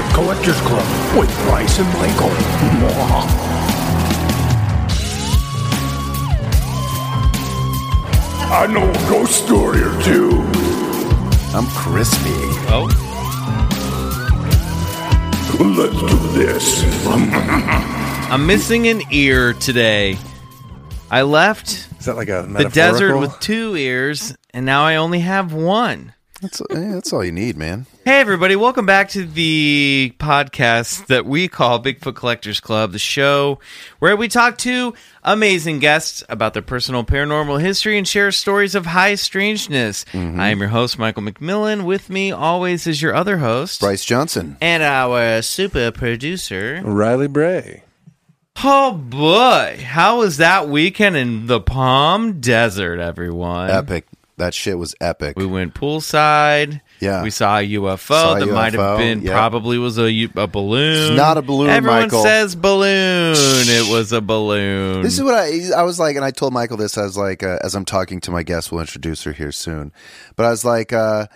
Bigfoot Collectors Club with Bryce and Michael. I know a ghost story or two. I'm crispy. Oh, Let's do this. I'm missing an ear today. I left Is that like a the desert with two ears, and now I only have one. That's, that's all you need, man. Hey, everybody, welcome back to the podcast that we call Bigfoot Collectors Club, the show where we talk to amazing guests about their personal paranormal history and share stories of high strangeness. Mm-hmm. I am your host, Michael McMillan. With me always is your other host, Bryce Johnson. and our super producer. Riley Bray. Oh boy, how was that weekend in the Palm Desert, everyone? Epic. That shit was epic. We went poolside. Yeah. we saw a UFO Saw a that might have been yeah. probably was a, a balloon. It's not a balloon, Everyone Michael. says balloon. It was a balloon. This is what I I was like, and I told Michael this. as like, uh, as I'm talking to my guest, we'll introduce her here soon. But I was like, uh,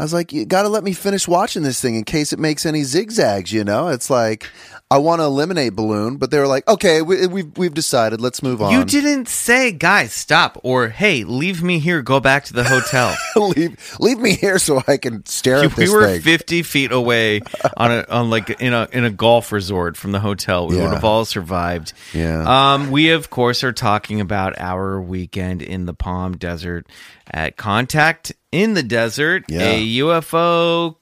I was like, you got to let me finish watching this thing in case it makes any zigzags. You know, it's like I want to eliminate balloon, but they were like, okay, we, we've we've decided. Let's move on. you didn't say, guys, stop, or hey, leave me here. Go back to the hotel. leave leave me here so I can stare at we this We were thing. 50 feet away on a on like in a in a golf resort from the hotel. We Yeah. would have all survived. Yeah. Um, we of course are talking about our weekend in the Palm Desert at Contact in the Desert, Yeah. a UFO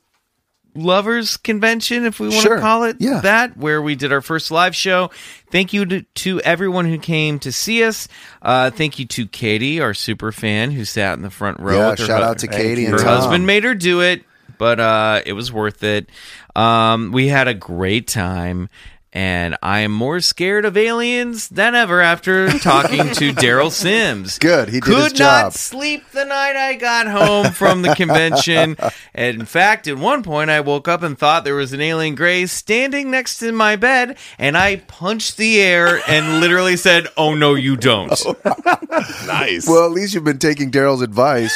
lovers convention if we want Sure. to call it Yeah. that where we did our first live show thank you to, to everyone who came to see us uh, thank you to katie our super fan who sat in the front row yeah, with her shout hu- out to Katie and her Tom. husband made her do it, but uh, it was worth it. Um, we had a great time, and I am more scared of aliens than ever after talking to Derrel Sims. Good, he did Could not sleep the night I got home from the convention. and in fact, at one point, I woke up and thought there was an alien gray standing next to my bed, and I punched the air and literally said, "Oh no, you don't." Oh. Nice. Well, at least you've been taking Derrel's advice.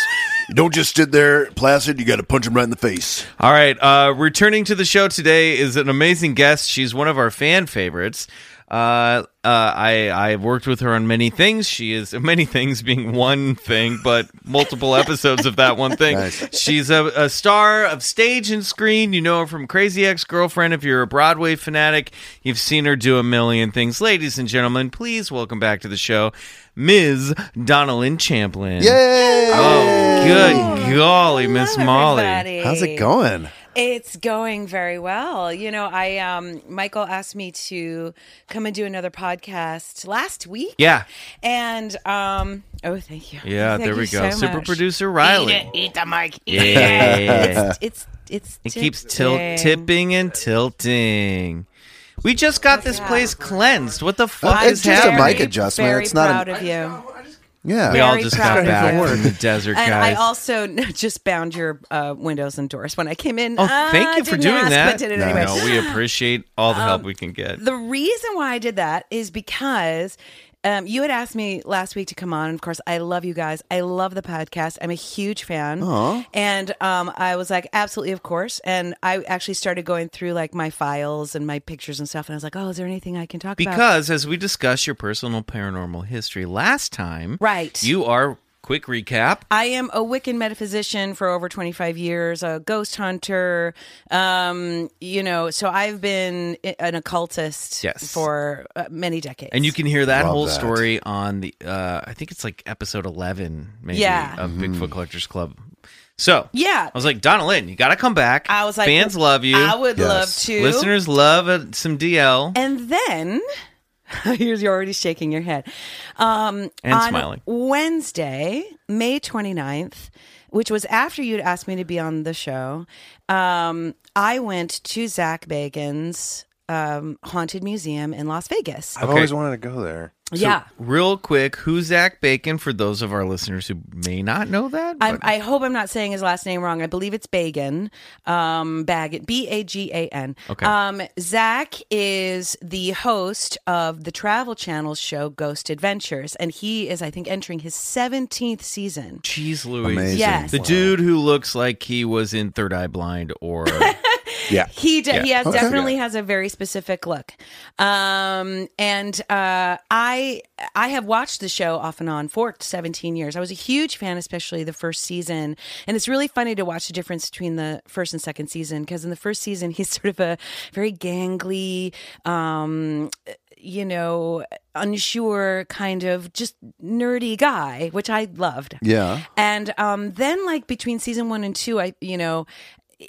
Don't just sit there placid. You got to punch him right in the face. All right. Uh, returning to the show today is an amazing guest. She's one of our fan favorites. Uh, uh, I I've worked with her on many things. She is many things being one thing, but multiple episodes of that one thing. Nice. She's a, a star of stage and screen. You know her from Crazy Ex Girlfriend. If you're a Broadway fanatic, you've seen her do a million things. Ladies and gentlemen, please welcome back to the show, Ms. Donna Lynne Champlin. Yay! Oh, good golly, Miss Molly. everybody. How's it going? It's going very well. You know, I um Michael asked me to come and do another podcast last week. Yeah. And um oh thank you. Yeah, Thank there we go. so Super much. producer Riley. Eat, it, eat the mic. Eat Yeah. it. It's it's It keeps til- tipping. tipping and tilting. We just got this place cleansed. What the fuck Uh, it's is just a mic adjustment. Very It's not proud an- of you. Yeah. we all just proud got of back you. from the desert, And guys. I also just bound your uh, windows and doors when I came in. oh, Uh, thank you for didn't doing ask, that. But did it No. anyway. No, we appreciate all the help we can get. The reason why I did that is because um, you had asked me last week to come on. And of course, I love you guys. I love the podcast. I'm a huge fan. And um, I was like, absolutely, of course. And I actually started going through like my files and my pictures and stuff. And I was like, oh, is there anything I can talk about? Because as we discussed your personal paranormal history last time, Right. You are quick recap. I am a Wiccan metaphysician for over 25 years, a ghost hunter. Um, you know, so I've been an occultist Yes. for uh, many decades. And you can hear that Love whole that. story on the uh I think it's like episode 11 maybe Yeah. of Mm-hmm. Bigfoot Collectors Club. So, Yeah. I was like, Donna Lynne, you got to come back. I was like, fans love you. I would Yes. love to. Listeners love uh, some DL. And then you're you're already shaking your head. Um, And on smiling. Wednesday, May 29th, which was after you'd asked me to be on the show, um, I went to Zak Bagan's um, haunted museum in Las Vegas. I've Okay. always wanted to go there. yeah. Real quick, who's Zak Bacon for those of our listeners who may not know that? I'm, But- I hope I'm not saying his last name wrong. I believe it's Bagan. Um, Bagan. B A G A N. Okay. Um, Zak is the host of the Travel Channel's show Ghost Adventures, and he is, I think, entering his 17th season. Jeez Louise. Amazing. Yes. The dude who looks like he was in Third Eye Blind or Yeah. He de- Yeah. he has Okay. definitely has a very specific look. Um, and uh, I I have watched the show off and on for 17 years. I was a huge fan, especially the first season. And it's really funny to watch the difference between the first and second season because in the first season he's sort of a very gangly. Um, you know, unsure kind of just nerdy guy, which I loved. Yeah. And um, then, like between season one and two, I you know,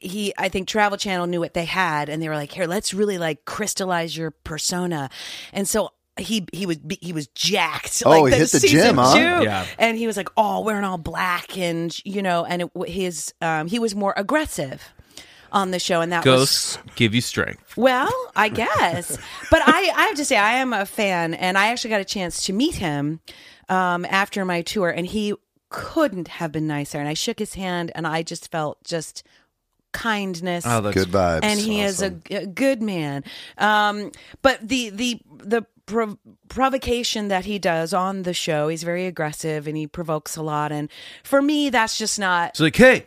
he I think Travel Channel knew what they had, and they were like, "Here, let's really like crystallize your persona." And so he he was he was jacked. Oh, like he hit the season gym, huh? two. Yeah. And he was like, all wearing all black, and you know, and it, his um, he was more aggressive on the show, and that was Ghosts give you strength. well, I guess. but I, I have to say, I am a fan, and I actually got a chance to meet him um, after my tour, and he couldn't have been nicer. And I shook his hand, and I just felt just kindness. Oh, that's Good vibes. and he is a, a good man. Um, but the the the prov- provocation that he does on the show, he's very aggressive and he provokes a lot. And for me, that's just not. It's like, hey,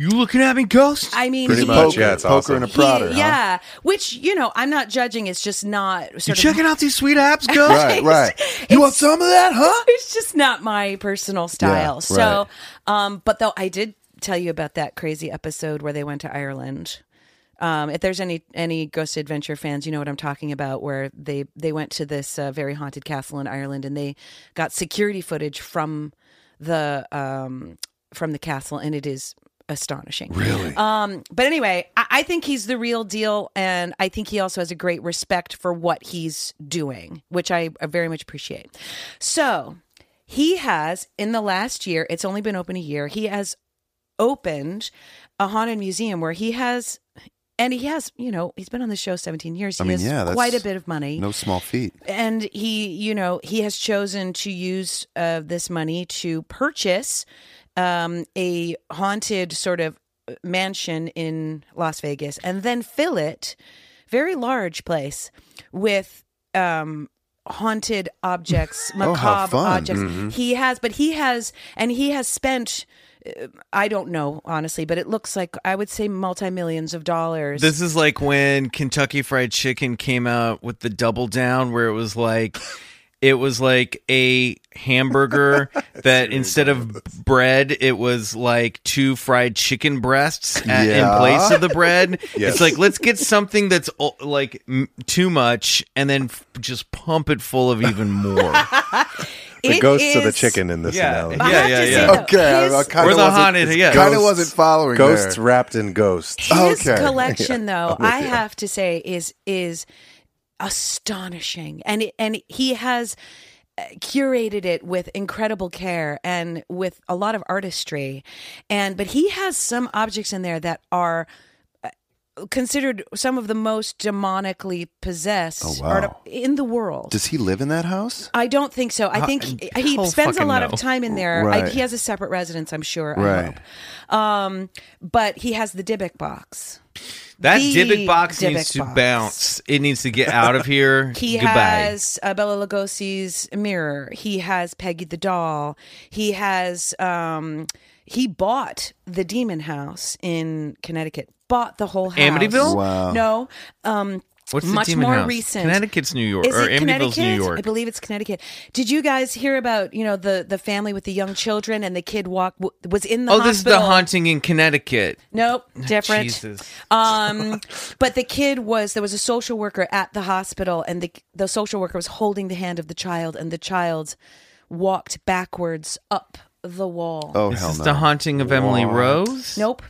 you looking at me, ghost? I mean, Pretty he- much, poker, yeah, it's poker awesome. and a he- prodder. huh? yeah, which you know, I'm not judging. It's just not. Sort you of checking out these sweet apps, ghost? Right, right. You want some of that, huh? It's just not my personal style. Yeah, so, um, but though I did tell you about that crazy episode where they went to Ireland. Um, if there's any any Ghost Adventure fans, you know what I'm talking about. Where they they went to this uh, very haunted castle in Ireland, and they got security footage from the um, from the castle, and it is astonishing. Really? Um, but anyway, I, I think he's the real deal, and I think he also has a great respect for what he's doing, which I, I very much appreciate. So he has, in the last year, it's only been open a year, he has opened a haunted museum where he has. And he has, you know, he's been on the show 17 years. He I mean, has yeah, that's quite a bit of money No small feat. and he you know he has chosen to use uh, this money to purchase um, a haunted sort of mansion in las vegas and then fill it very large place with um haunted objects Oh, macabre fun. objects he has but he has and he has spent uh, I don't know honestly, but it looks like I would say multi millions of dollars. This is like when Kentucky Fried Chicken came out with the double down, where it was like, it was like a hamburger that instead of bread, it was like two fried chicken breasts at, Yeah. in place of the bread. Yes. It's like let's get something that's like m- too much, and then f- just pump it full of even more. The It ghosts of the chicken in this Yeah. analogy. I Yeah, yeah, yeah. Okay, his- I kind of the wasn't, haunted, yeah. kind of wasn't following Ghosts there. wrapped in ghosts. his Okay. collection though i have to say is is astonishing and it, and he has uh, curated it with incredible care and with a lot of artistry and but he has some objects in there that are uh, considered some of the most demonically possessed Oh, wow. art in the world Does he live in that house? I don't think so. I think he, he spends a lot no. of time in there. I, he has a separate residence, I'm sure. I Right. hope. Um, but he has the Dybbuk box. That The Dybbuk box Dybbuk needs to box. bounce. It needs to get out of here. He Goodbye. has uh, Bela Lugosi's mirror. He has Peggy the doll. He has um, he bought the Demon House in Connecticut. Bought the whole house. Amityville? Wow. No. Um, What's the much Demon more House? recent. Connecticut's New York, Is or it Amityville's Connecticut? New York. I believe it's Connecticut. Did you guys hear about you know the the family with the young children and the kid walk w- was in the Oh, hospital? this is the haunting in Connecticut. Nope, different. Jesus. Um, but the kid was there was a social worker at the hospital, and the the social worker was holding the hand of the child, and the child walked backwards up the wall. Oh Is hell this no! the haunting of Emily Rose? Nope.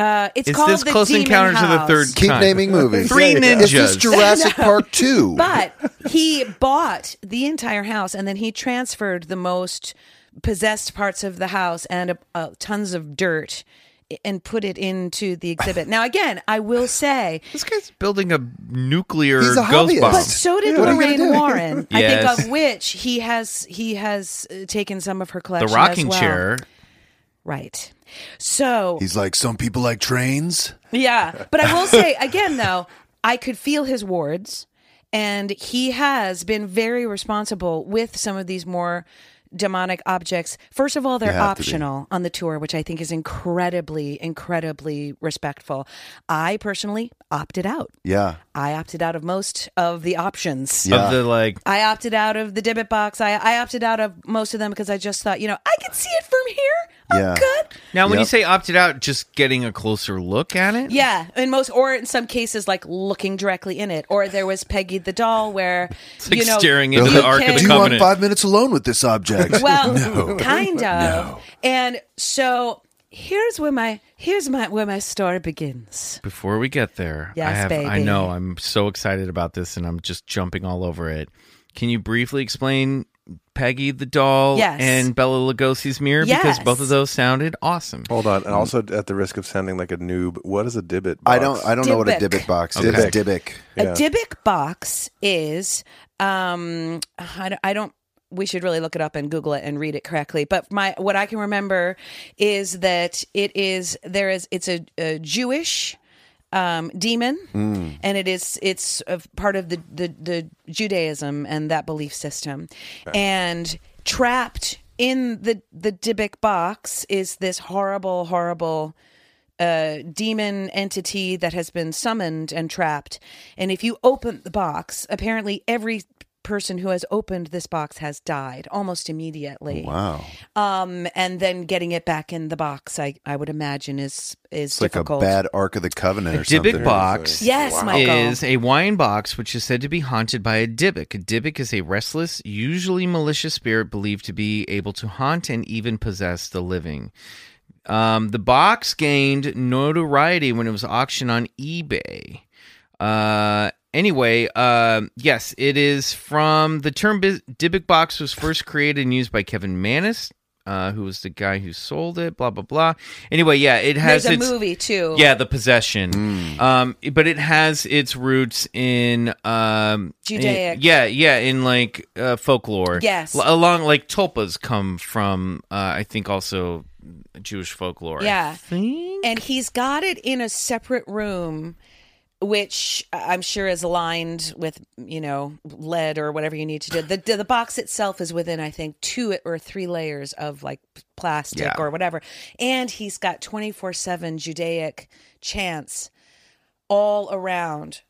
Uh, it's Is called this the Close Demon Encounters of the House. Third Keep Kind? naming movies. Three Is this ninjas. Jurassic Park two? But he bought the entire house, and then he transferred the most possessed parts of the house and uh, uh, tons of dirt. And put it into the exhibit. Now, again, I will say This guy's building a nuclear He's a ghost hobbyist. bomb. But so did What are you Lorraine gonna do? Warren. I Yes. think of which he has he has uh, taken some of her collection. the collection. rocking as well. chair. right? So He's like, some people like trains. yeah, but I will say again though, I could feel his wards, and he has been very responsible with some of these more demonic objects. First of all, they're have to be. optional on the tour, which I think is incredibly, incredibly respectful. I personally opted out. Yeah. I opted out of most of the options. Yeah. Of the like, I opted out of the Dybbuk box. I, I opted out of most of them because I just thought, you know, I can see it from here. I'm Yeah. good. now when you say opted out, just getting a closer look at it. Yeah, in most, or in some cases, like looking directly in it. Or there was Peggy the doll, where It's like you know, staring They're into you the Ark of can- the Do you want Covenant. five minutes alone with this object? Well, kind of. And so here's where my here's my where my story begins. Before we get there, I Yes, have I baby. know I'm so excited about this and I'm just jumping all over it. Can you briefly explain Peggy the doll Yes. and Bela Lugosi's mirror because both of those sounded awesome. Hold on, and also at the risk of sounding like a noob, what is a dibbit? I box? don't. I don't know what a Dybbuk. Dybbuk box is. Okay. Dybbuk. Yeah. A Dybbuk box is um I don't, I don't we should really look it up and Google it and read it correctly. But my what I can remember is that it is there is it's a, a Jewish um, demon, and it is it's a part of the, the the Judaism and that belief system, and trapped in the the Dybbuk box is this horrible, horrible uh, demon entity that has been summoned and trapped. And if you open the box, apparently every person who has opened this box has died almost immediately. Wow. Um, and then getting it back in the box, I, I would imagine is is It's like a bad Ark of the Covenant or Dybbuk something. box yes, Michael. is a wine box which is said to be haunted by a Dybbuk. A Dybbuk is a restless, usually malicious spirit believed to be able to haunt and even possess the living. Um, the box gained notoriety when it was auctioned on eBay. Uh, anyway, uh, yes, it is from the term biz- Dybbuk box was first created and used by Kevin Mannis, uh, who was the guy who sold it. Blah blah blah. Anyway, yeah, it has There's a its movie too. yeah, the possession. Um, but it has its roots in um, Judaic. in- yeah, yeah, in like uh, folklore. Yes. L- along like tulpas come from uh, I think also Jewish folklore. I Yeah. think. and he's got it in a separate room which i'm sure is aligned with you know lead or whatever you need to do the, the, box itself is within i think two or three layers of like plastic Yeah. or whatever and he's got 24-7 judaic chants all around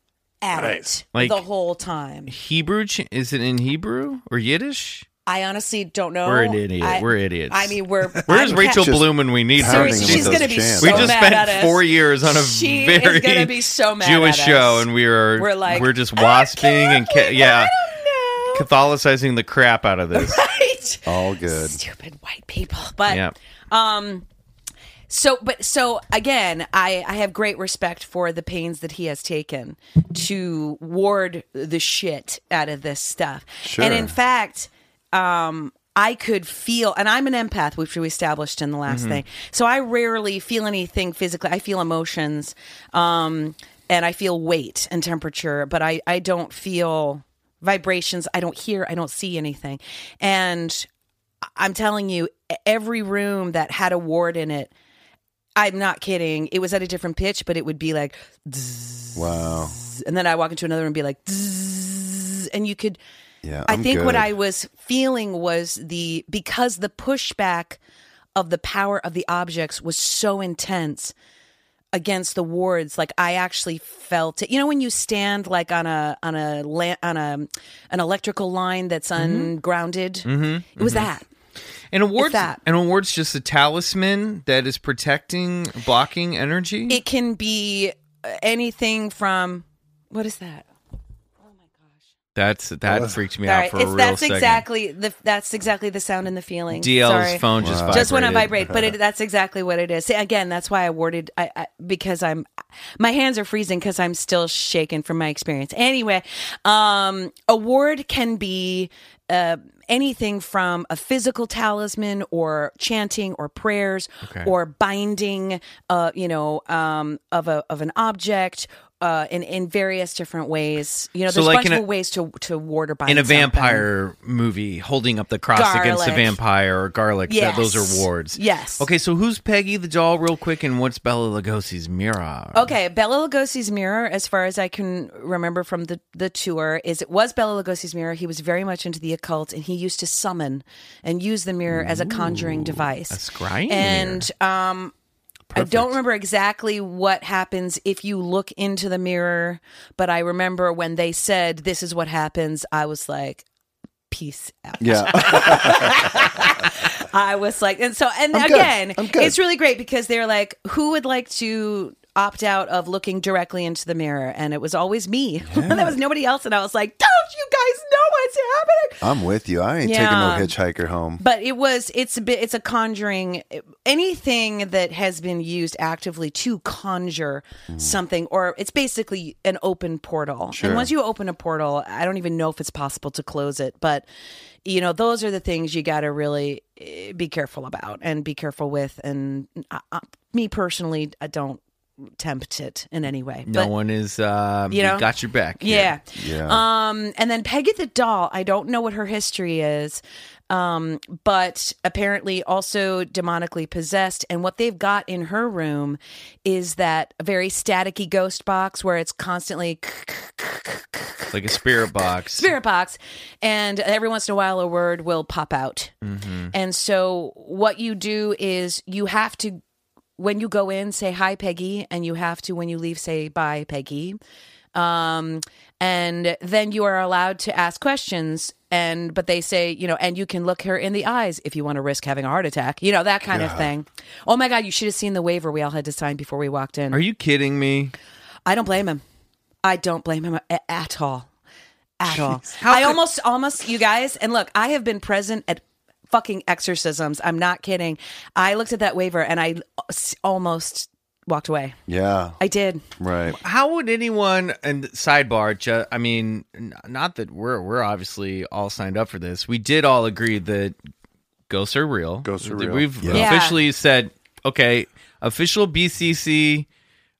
at it Like- the whole time Hebrew ch- is it in Hebrew or Yiddish? I honestly don't know We're an idiot. I- We're idiots. i mean we're Where's I'm Rachel Just Bloom when we need her? pounding Seriously, them she's gonna those be chants. so we just mad spent at us. four years on a She very is gonna be so mad Jewish show, and we are We're like, we're just wasping and ca- yeah, I don't know. Catholicizing the crap out of this. right All good. stupid white people but yeah. um so but so again i i have great respect for the pains that he has taken to ward the shit out of this stuff Sure. and in fact um I could feel, and I'm an empath, which we established in the last thing. So I rarely feel anything physically. I feel emotions, um, and I feel weight and temperature, but I, I don't feel vibrations. I don't hear. I don't see anything. And I'm telling you, every room that had a ward in it, I'm not kidding. It was at a different pitch, but it would be like, Wow. and then I walk into another room and be like, and you could. Yeah. I I'm think what. I was feeling was the because the pushback of the power of the objects was so intense against the wards like i actually felt it you know when you stand like on a on a on a an electrical line that's ungrounded mm-hmm. it was that And awards, that. an awards just a talisman that is protecting, blocking energy. it can be anything from what is that That's that freaked me All out right, for a it's real that's second. exactly the that's exactly the sound and the feeling. DL's Sorry. phone just vibrated. just want to vibrate, but it, that's exactly what it is. See, again, that's why I worded I, I, because I'm my hands are freezing because I'm still shaken from my experience. Anyway, um, award can be. Uh, anything from a physical talisman or chanting or prayers Okay. or binding uh you know um of a of an object uh, in in various different ways. You know, So there's like a bunch in a- ways to to water bind in a something. vampire movie holding up the cross against a Garlic. vampire or garlic Yes. that those are wards Yes. okay so who's peggy the doll real quick and what's bela lugosi's mirror Okay, Bela Lugosi's mirror, as far as I can remember from the, the tour, is it was Bela Lugosi's mirror. He was very much into the occult, and he used to summon and use the mirror as a conjuring device. a scrying And um, I don't remember exactly what happens if you look into the mirror, but I remember when they said this is what happens, I was like, peace out. Yeah. I was like, and so, and I'm again, it's really great because they're like, who would like to opt out of looking directly into the mirror? And it was always me. there was nobody else. And I was like, don't you guys know what's happening? I'm with you. I ain't Yeah. taking no hitchhiker home. But it was, it's a bit, it's a conjuring, anything that has been used actively to conjure something, or it's basically an open portal. Sure. And once you open a portal, I don't even know if it's possible to close it, but you know, those are the things you got to really eh, be careful about and be careful with. And uh, uh, me personally, I don't tempt it in any way. no But- one is um You know? got your back here. yeah. Yeah. Um, and then Peggy the doll, I don't know what her history is, um, but apparently also demonically possessed. And what they've got in her room is that very staticky ghost box where it's constantly like a spirit box spirit box, and every once in a while a word will pop out. And so what you do is you have to when you go in say hi Peggy and you have to when you leave say bye Peggy. Um and then you are allowed to ask questions and but they say, you know, and you can look her in the eyes if you want to risk having a heart attack. You know, that kind of thing. Oh my god, you should have seen the waiver we all had to sign before we walked in. are you kidding me I don't blame him. I don't blame him a- at all. At all. How I could- almost, almost, you guys, and look, I have been present at fucking exorcisms. I'm not kidding. I looked at that waiver and I almost walked away. yeah. I did. Right. how would anyone and sidebar ju- i mean n- not that we're we're obviously all signed up for this we did all agree that ghosts are real Ghosts are real. we've Yeah. Yeah. officially said okay official bcc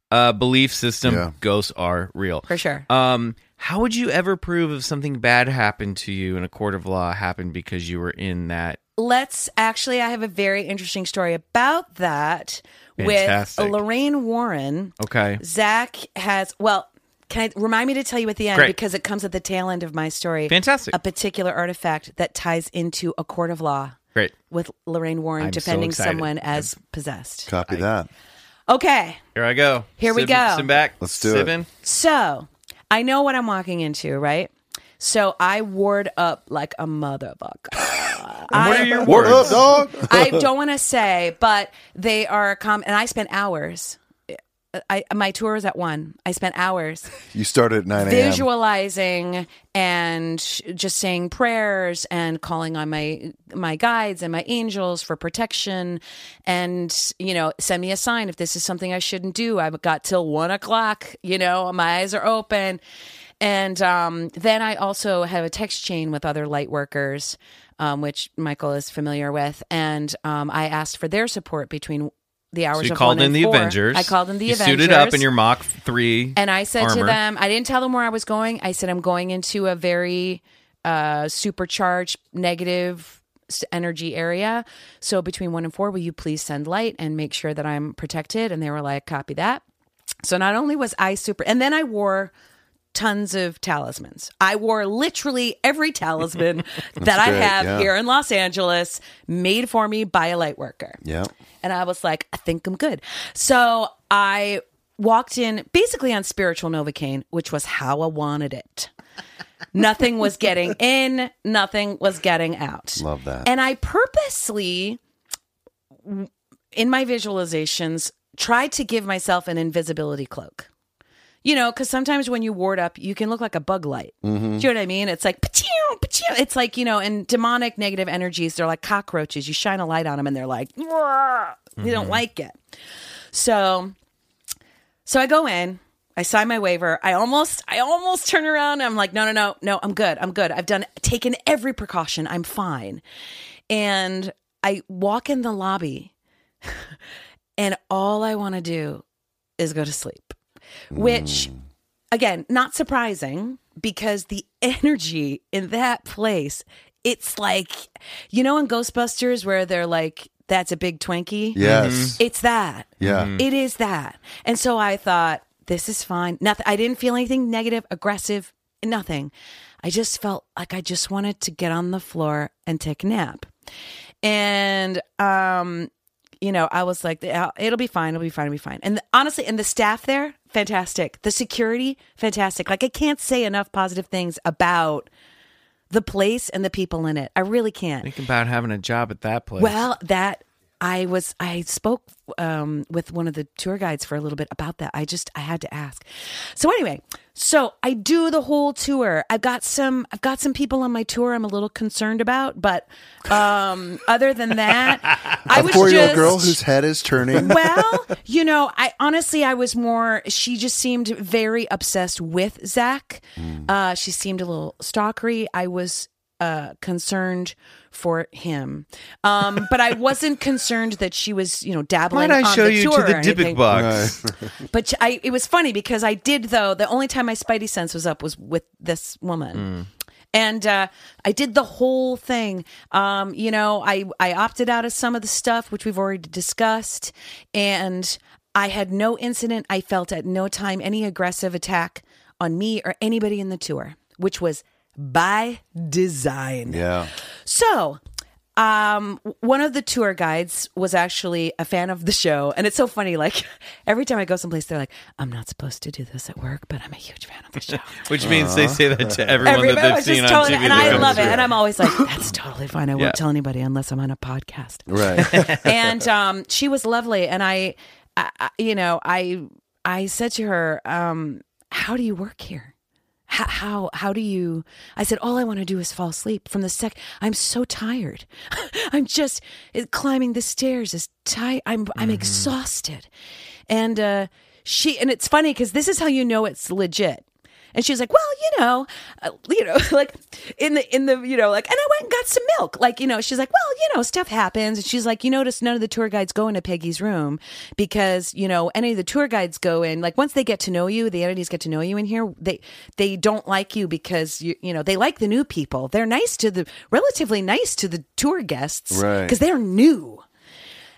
uh belief system Yeah. ghosts are real For sure. um how would you ever prove if something bad happened to you in a court of law happened because you were in that Let's actually, I have a very interesting story about that Fantastic. with Lorraine Warren. okay Zach has, well, can I remind me to tell you at the end Great. because it comes at the tail end of my story. Fantastic. A particular artifact that ties into a court of law. great with Lorraine Warren I'm defending excited. someone as possessed. Copy that. Okay, here i go Here we go. sit back Let's do Sit it. in. so I know what I'm walking into, right? So I ward up like a motherfucker. And what are your What up, words dog? I don't want to say, but they are com and I spent hours. I my tour was at one. I spent hours You started at 9 a.m. visualizing and just saying prayers and calling on my my guides and my angels for protection and you know send me a sign if this is something i shouldn't do i've got till one o'clock you know my eyes are open and um, then i also have a text chain with other light workers um, which michael is familiar with and um, i asked for their support between the hours So you of called in the four. Avengers. i called in the Avengers. you avengers suited up in your Mach three. and I said to them, I didn't tell them where I was going. I said, I'm going into a very uh, supercharged negative energy area. So between one and four, will you please send light and make sure that I'm protected? And they were like, copy that. So not only was I super, and then I wore tons of talismans. I wore literally every talisman that I great, have yeah. here in Los Angeles made for me by a light worker. Yeah. And I was like, I think I'm good. So I walked in basically on spiritual Novocaine, which was how I wanted it. nothing was getting in, nothing was getting out. Love that. And I purposely, in my visualizations, tried to give myself an invisibility cloak. You know, because sometimes when you ward up, you can look like a bug light. Mm-hmm. Do you know what I mean? It's like, it's like, you know, and demonic negative energies, they're like cockroaches. You shine a light on them and they're like, "Wah." they don't mm-hmm. like it. So, so I go in, I sign my waiver. I almost, I almost turn around. I'm like, no, no, no, no, I'm good. I'm good. I've done, taken every precaution. I'm fine. And I walk in the lobby and all I want to do is go to sleep, which hmm. again, not surprising because the energy in that place, it's like, you know, in Ghostbusters where they're like, that's a big Twinkie? Yes. Mm-hmm. It's that. Yeah. Mm-hmm. It is that. And so I thought, this is fine. Nothing. I didn't feel anything negative, aggressive, nothing. I just felt like I just wanted to get on the floor and take a nap. And, um, you know, I was like, it'll be fine. It'll be fine. It'll be fine. And the, honestly, and the staff there, fantastic. The security, fantastic. Like, I can't say enough positive things about the place and the people in it. I really can't. Think about having a job at that place. Well, that I was I spoke um, with one of the tour guides for a little bit about that. I just I had to ask. So anyway, so I do the whole tour. I've got some I've got some people on my tour I'm a little concerned about, but um, other than that, I A was four year old just girl whose head is turning. well, you know, I honestly, I was more. She just seemed very obsessed with Zak. Uh, she seemed a little stalkery. I was uh, concerned for him, um, but I wasn't concerned that she was, you know, dabbling. Might I on show the you to the or Dybbuk anything. box? But I, it was funny because I did though. The only time my spidey sense was up was with this woman. And uh, I did the whole thing. Um, you know, I I opted out of some of the stuff which we've already discussed, and I had no incident. I felt at no time any aggressive attack on me or anybody in the tour, which was by design. Yeah. So, um, one of the tour guides was actually a fan of the show, and it's so funny. Like every time I go someplace, they're like, "I'm not supposed to do this at work, but I'm a huge fan of the show." Which means they say that to everyone Everybody that they've seen just on totally, TV. and I love it. And I'm always like, "That's totally fine. I won't tell anybody unless I'm on a podcast." Right. and um, she was lovely, and I, I, I- you know, I, I said to her, um, "How do you work here?" How, how how do you i said all i want to do is fall asleep from the sec i'm so tired. I'm just climbing the stairs is tired i'm i'm exhausted. And uh she and it's funny because this is how you know it's legit and she's like well you know uh, you know like in the in the you know like and i went and got some milk like you know she's like well you know stuff happens and she's like you notice none of the tour guides go into peggy's room because you know any of the tour guides go in like once they get to know you the entities get to know you in here they they don't like you because you you know they like the new people they're nice to the relatively nice to the tour guests Right. because they're new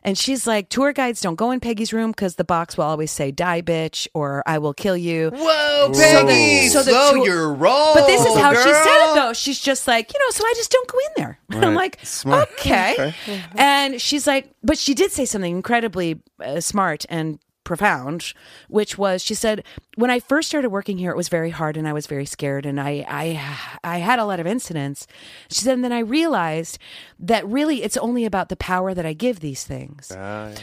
and she's like, tour guides don't go in Peggy's room because the box will always say "die, bitch" or "I will kill you." Whoa, So Peggy! the- so the slow tour- your roll. But this is how she said it, though. She's just like, you know, so I just don't go in there. And I'm like, Smart. okay. And she's like, but she did say something incredibly uh, smart and profound, which was she said, when I first started working here, it was very hard and I was very scared and I I I had a lot of incidents. She said, and then I realized that really it's only about the power that I give these things.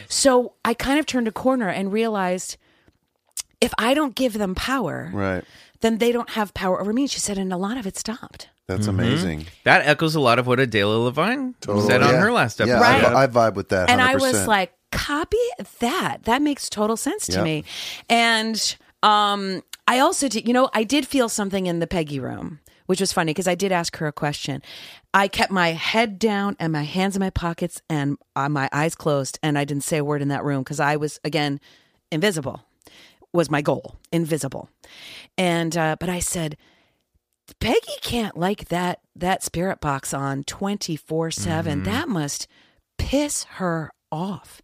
So I kind of turned a corner and realized if I don't give them power, Right. then they don't have power over me. She said, and a lot of it stopped. That's mm-hmm. amazing. That echoes a lot of what Adela Levine Totally. said on Yeah. her last Yeah, episode. I- Right. I, vibe with that. 100%. And I was like, copy that. That makes total sense to Yep. me. And um, I also did, you know, I did feel something in the Peggy room, which was funny because I did ask her a question. I kept my head down and my hands in my pockets and uh, my eyes closed, and I didn't say a word in that room because I was again invisible. Was my goal invisible, and uh, but I said. Peggy can't like that that spirit box on 24/7. That must piss her off.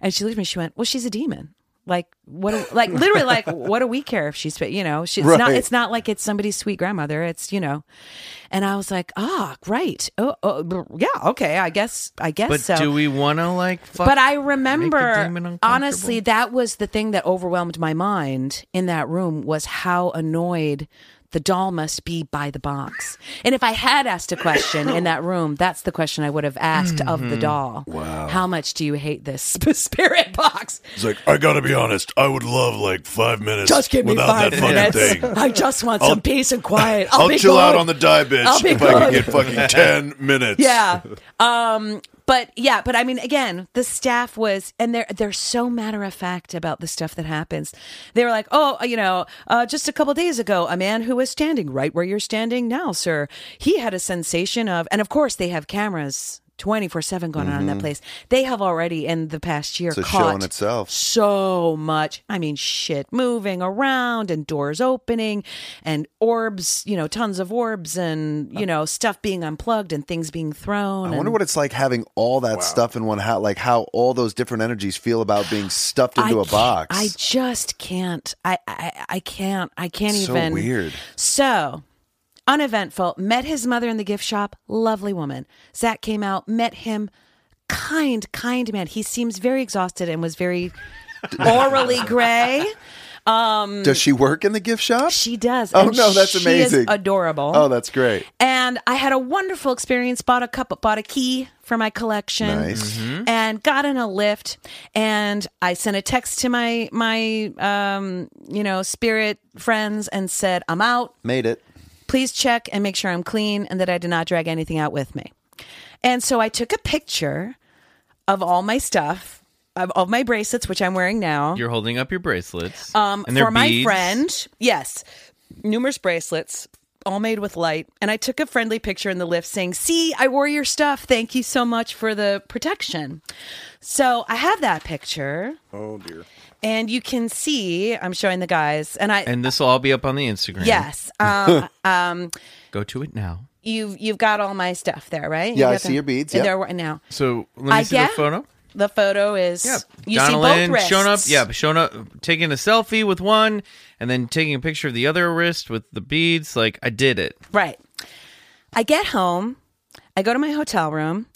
And she looked at me she went, "Well, she's a demon." Like what do- like literally like what do we care if she's you know, she's not it's not like it's somebody's sweet grandmother. It's, you know. And I was like, "Ah, right. Oh, oh yeah, okay. I guess I guess But so." do we want to like? Fuck, but I remember, honestly, that was the thing that overwhelmed my mind in that room was how annoyed the doll must be by the box. And if I had asked a question in that room, that's the question I would have asked of Mm-hmm. the doll. Wow. How much do you hate this spirit box? It's like, I gotta be honest, I would love like five minutes Just give me five that fucking minutes. thing. I just want I'll- some peace and quiet. I'll, I'll chill out on the die bitch if I can get fucking 10 minutes. Yeah. Um but yeah, but I mean again, the staff was and they're they're so matter of fact about the stuff that happens. They were like, "Oh, you know, uh, just a couple days ago, a man who was standing right where you're standing now, sir. He had a sensation of and of course they have cameras 24 7 going on in that mm-hmm. place. They have already, in the past year, It's a show caught in itself. so much. I mean, shit moving around and doors opening and orbs, you know, tons of orbs and, you know, stuff being unplugged and things being thrown. I wonder and- what it's like having all that stuff in one house, like how all those different energies feel about being stuffed into I a can't- box. I just can't. I, I, I can't. I can't so even. weird. So, uneventful. Met his mother in the gift shop. Lovely woman. Zak came out, met him. Kind, kind man. He seems very exhausted and was very orally gray. Does she work in the gift shop? She does. Oh, no, that's she is amazing. adorable. Oh, that's great. And I had a wonderful experience. Bought a cup, bought a key for my collection, Nice. and got in a lift. And I sent a text to my my um, you know spirit friends and said, "I'm out. Made it. Please check and make sure I'm clean and that I did not drag anything out with me." And so I took a picture of all my stuff, of, of my bracelets, which I'm wearing now. You're holding up your bracelets. Um, and they're for my beads. friend, yes, numerous bracelets, all made with light. And I took a friendly picture in the lift saying, "See, I wore your stuff. Thank you so much for the protection." So I have that picture, Oh dear. And you can see I'm showing the guys, and I And this will all be up on the Instagram. yes, um, um, Go to it now. you've you've got all my stuff there, right? Yeah, You I got see the- your beads, and yep. they're right now. So let me I see get- the photo. The photo is Yeah, you Donna see both Lynn wrists. showing up. Yeah, showing up, taking a selfie with one, and then taking a picture of the other wrist with the beads. Like I did it. Right. I get home, I go to my hotel room,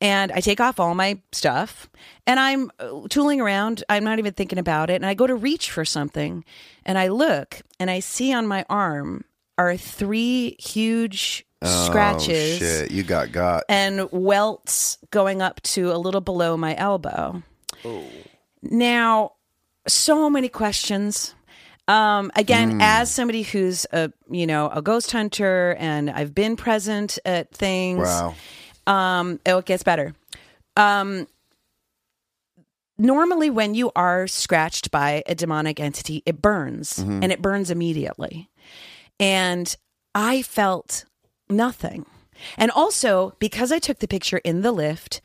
and I take off all my stuff, and I'm uh, tooling around. I'm not even thinking about it. And I go to reach for something, and I look, and I see on my arm are three huge scratches Oh shit! You got got. and welts going up to a little below my elbow. Now, so many questions. Um, again, Hmm. as somebody who's a you know a ghost hunter and I've been present at things. Wow. Um, oh, it gets better. Um, normally, when you are scratched by a demonic entity, it burns Mm-hmm. and it burns immediately. And I felt nothing. And also, because I took the picture in the lift,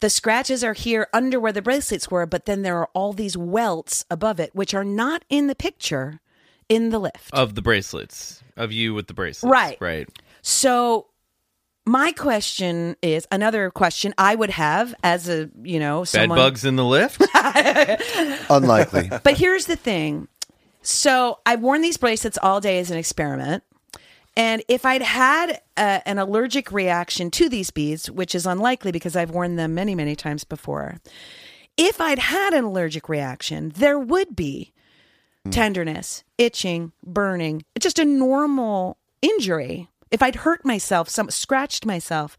the scratches are here under where the bracelets were, but then there are all these welts above it, which are not in the picture in the lift. Of the bracelets. Of you with the bracelets. Right. Right. So my question is another question I would have as a, you know, someone... Bed someone bugs in the lift. Unlikely. But here's the thing. So I've worn these bracelets all day as an experiment. And if I'd had a, an allergic reaction to these beads, which is unlikely because I've worn them many, many times before, if I'd had an allergic reaction, there would be hmm. tenderness, itching, burning, just a normal injury. If I'd hurt myself, some scratched myself,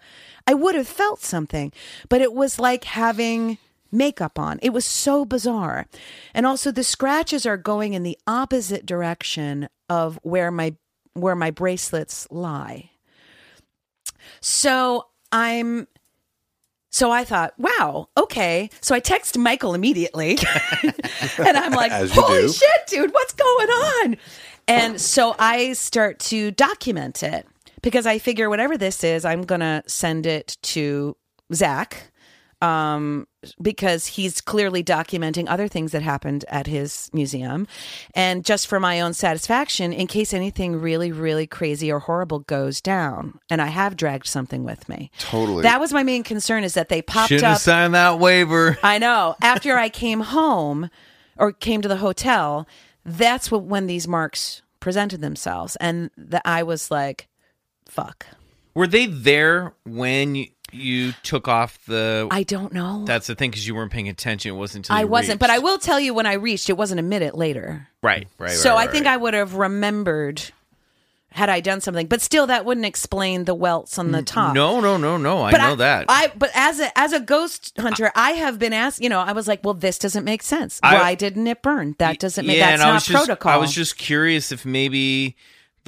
I would have felt something. But it was like having makeup on. It was so bizarre. And also the scratches are going in the opposite direction of where my where my bracelets lie. So I'm so I thought, wow, okay. So I text Michael immediately. and I'm like, holy do. shit, dude, what's going on? And so I start to document it because I figure whatever this is, I'm going to send it to Zak um, because he's clearly documenting other things that happened at his museum. And just for my own satisfaction, in case anything really, really crazy or horrible goes down, and I have dragged something with me. Totally. That was my main concern is that they popped Shouldn't up. have signed that waiver. I know. After I came home or came to the hotel, that's what when these marks presented themselves. And that I was like, fuck. Were they there when you, you took off the? I don't know. that's the thing because you weren't paying attention. It wasn't until I wasn't, but I will tell you when I reached, it wasn't a minute later. Right, right. so right, I think right. I would have remembered had I done something. But still, that wouldn't explain the welts on the top. No, no, no, no. I but know that. I but as a as a ghost hunter, I have been asked. You know, I was like, well, this doesn't make sense. I- Why didn't it burn? That doesn't make. yeah, that's and I not was just, protocol. I was just curious if maybe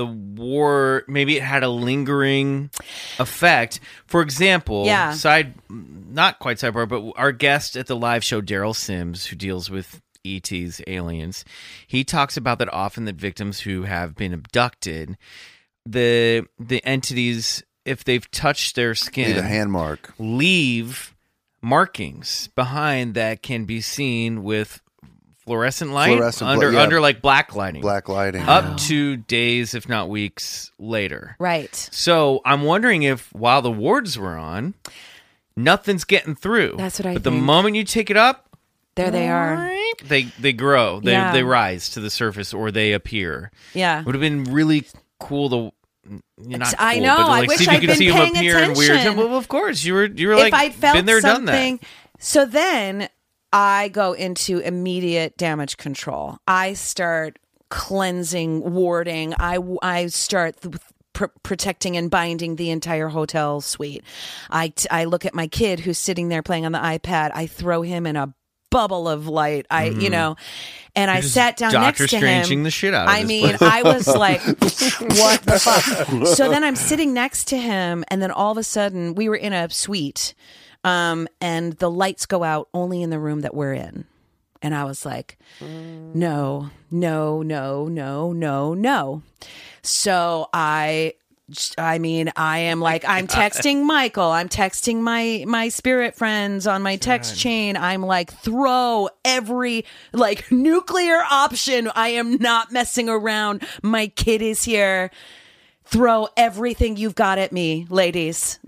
the war, maybe it had a lingering effect. For example, Yeah. side, not quite sidebar, but our guest at the live show, Derrel Sims, who deals with ETs, aliens, he talks about that often that victims who have been abducted, the the entities if they've touched their skin, Leave a hand mark. leave markings behind that can be seen with fluorescent light Fluorescent bla- under yeah. under like black lighting, Black lighting. up to days, if not weeks later. Right. So I'm wondering if while the wards were on, nothing's getting through. That's what I But the think. moment you take it up, There they are. they they grow, they Yeah. they rise to the surface, or they appear. Yeah. It would have been really cool to. Not I cool, know, But to, I like, wish see if you I'd could been see him paying appear in weird. attention. Well, of course, you were. You were like if I'd felt been there, something, done that. so then I go into immediate damage control. I start cleansing, warding. I I start. th- pr- protecting and binding the entire hotel suite. I, t- I look at my kid who's sitting there playing on the iPad. I throw him in a bubble of light. I, you know, and I Mm-hmm. just sat down Doctor next to him. the shit out I mean, place. I was like, what the fuck? So then I'm sitting next to him, and then all of a sudden, we were in a suite, um, and the lights go out only in the room that we're in. And I was like, no, no, no, no, no, no. So I I mean, I am like I'm texting Michael, I'm texting my my spirit friends on my text chain. I'm like throw every like nuclear option. I am not messing around. My kid is here. Throw everything you've got at me, ladies.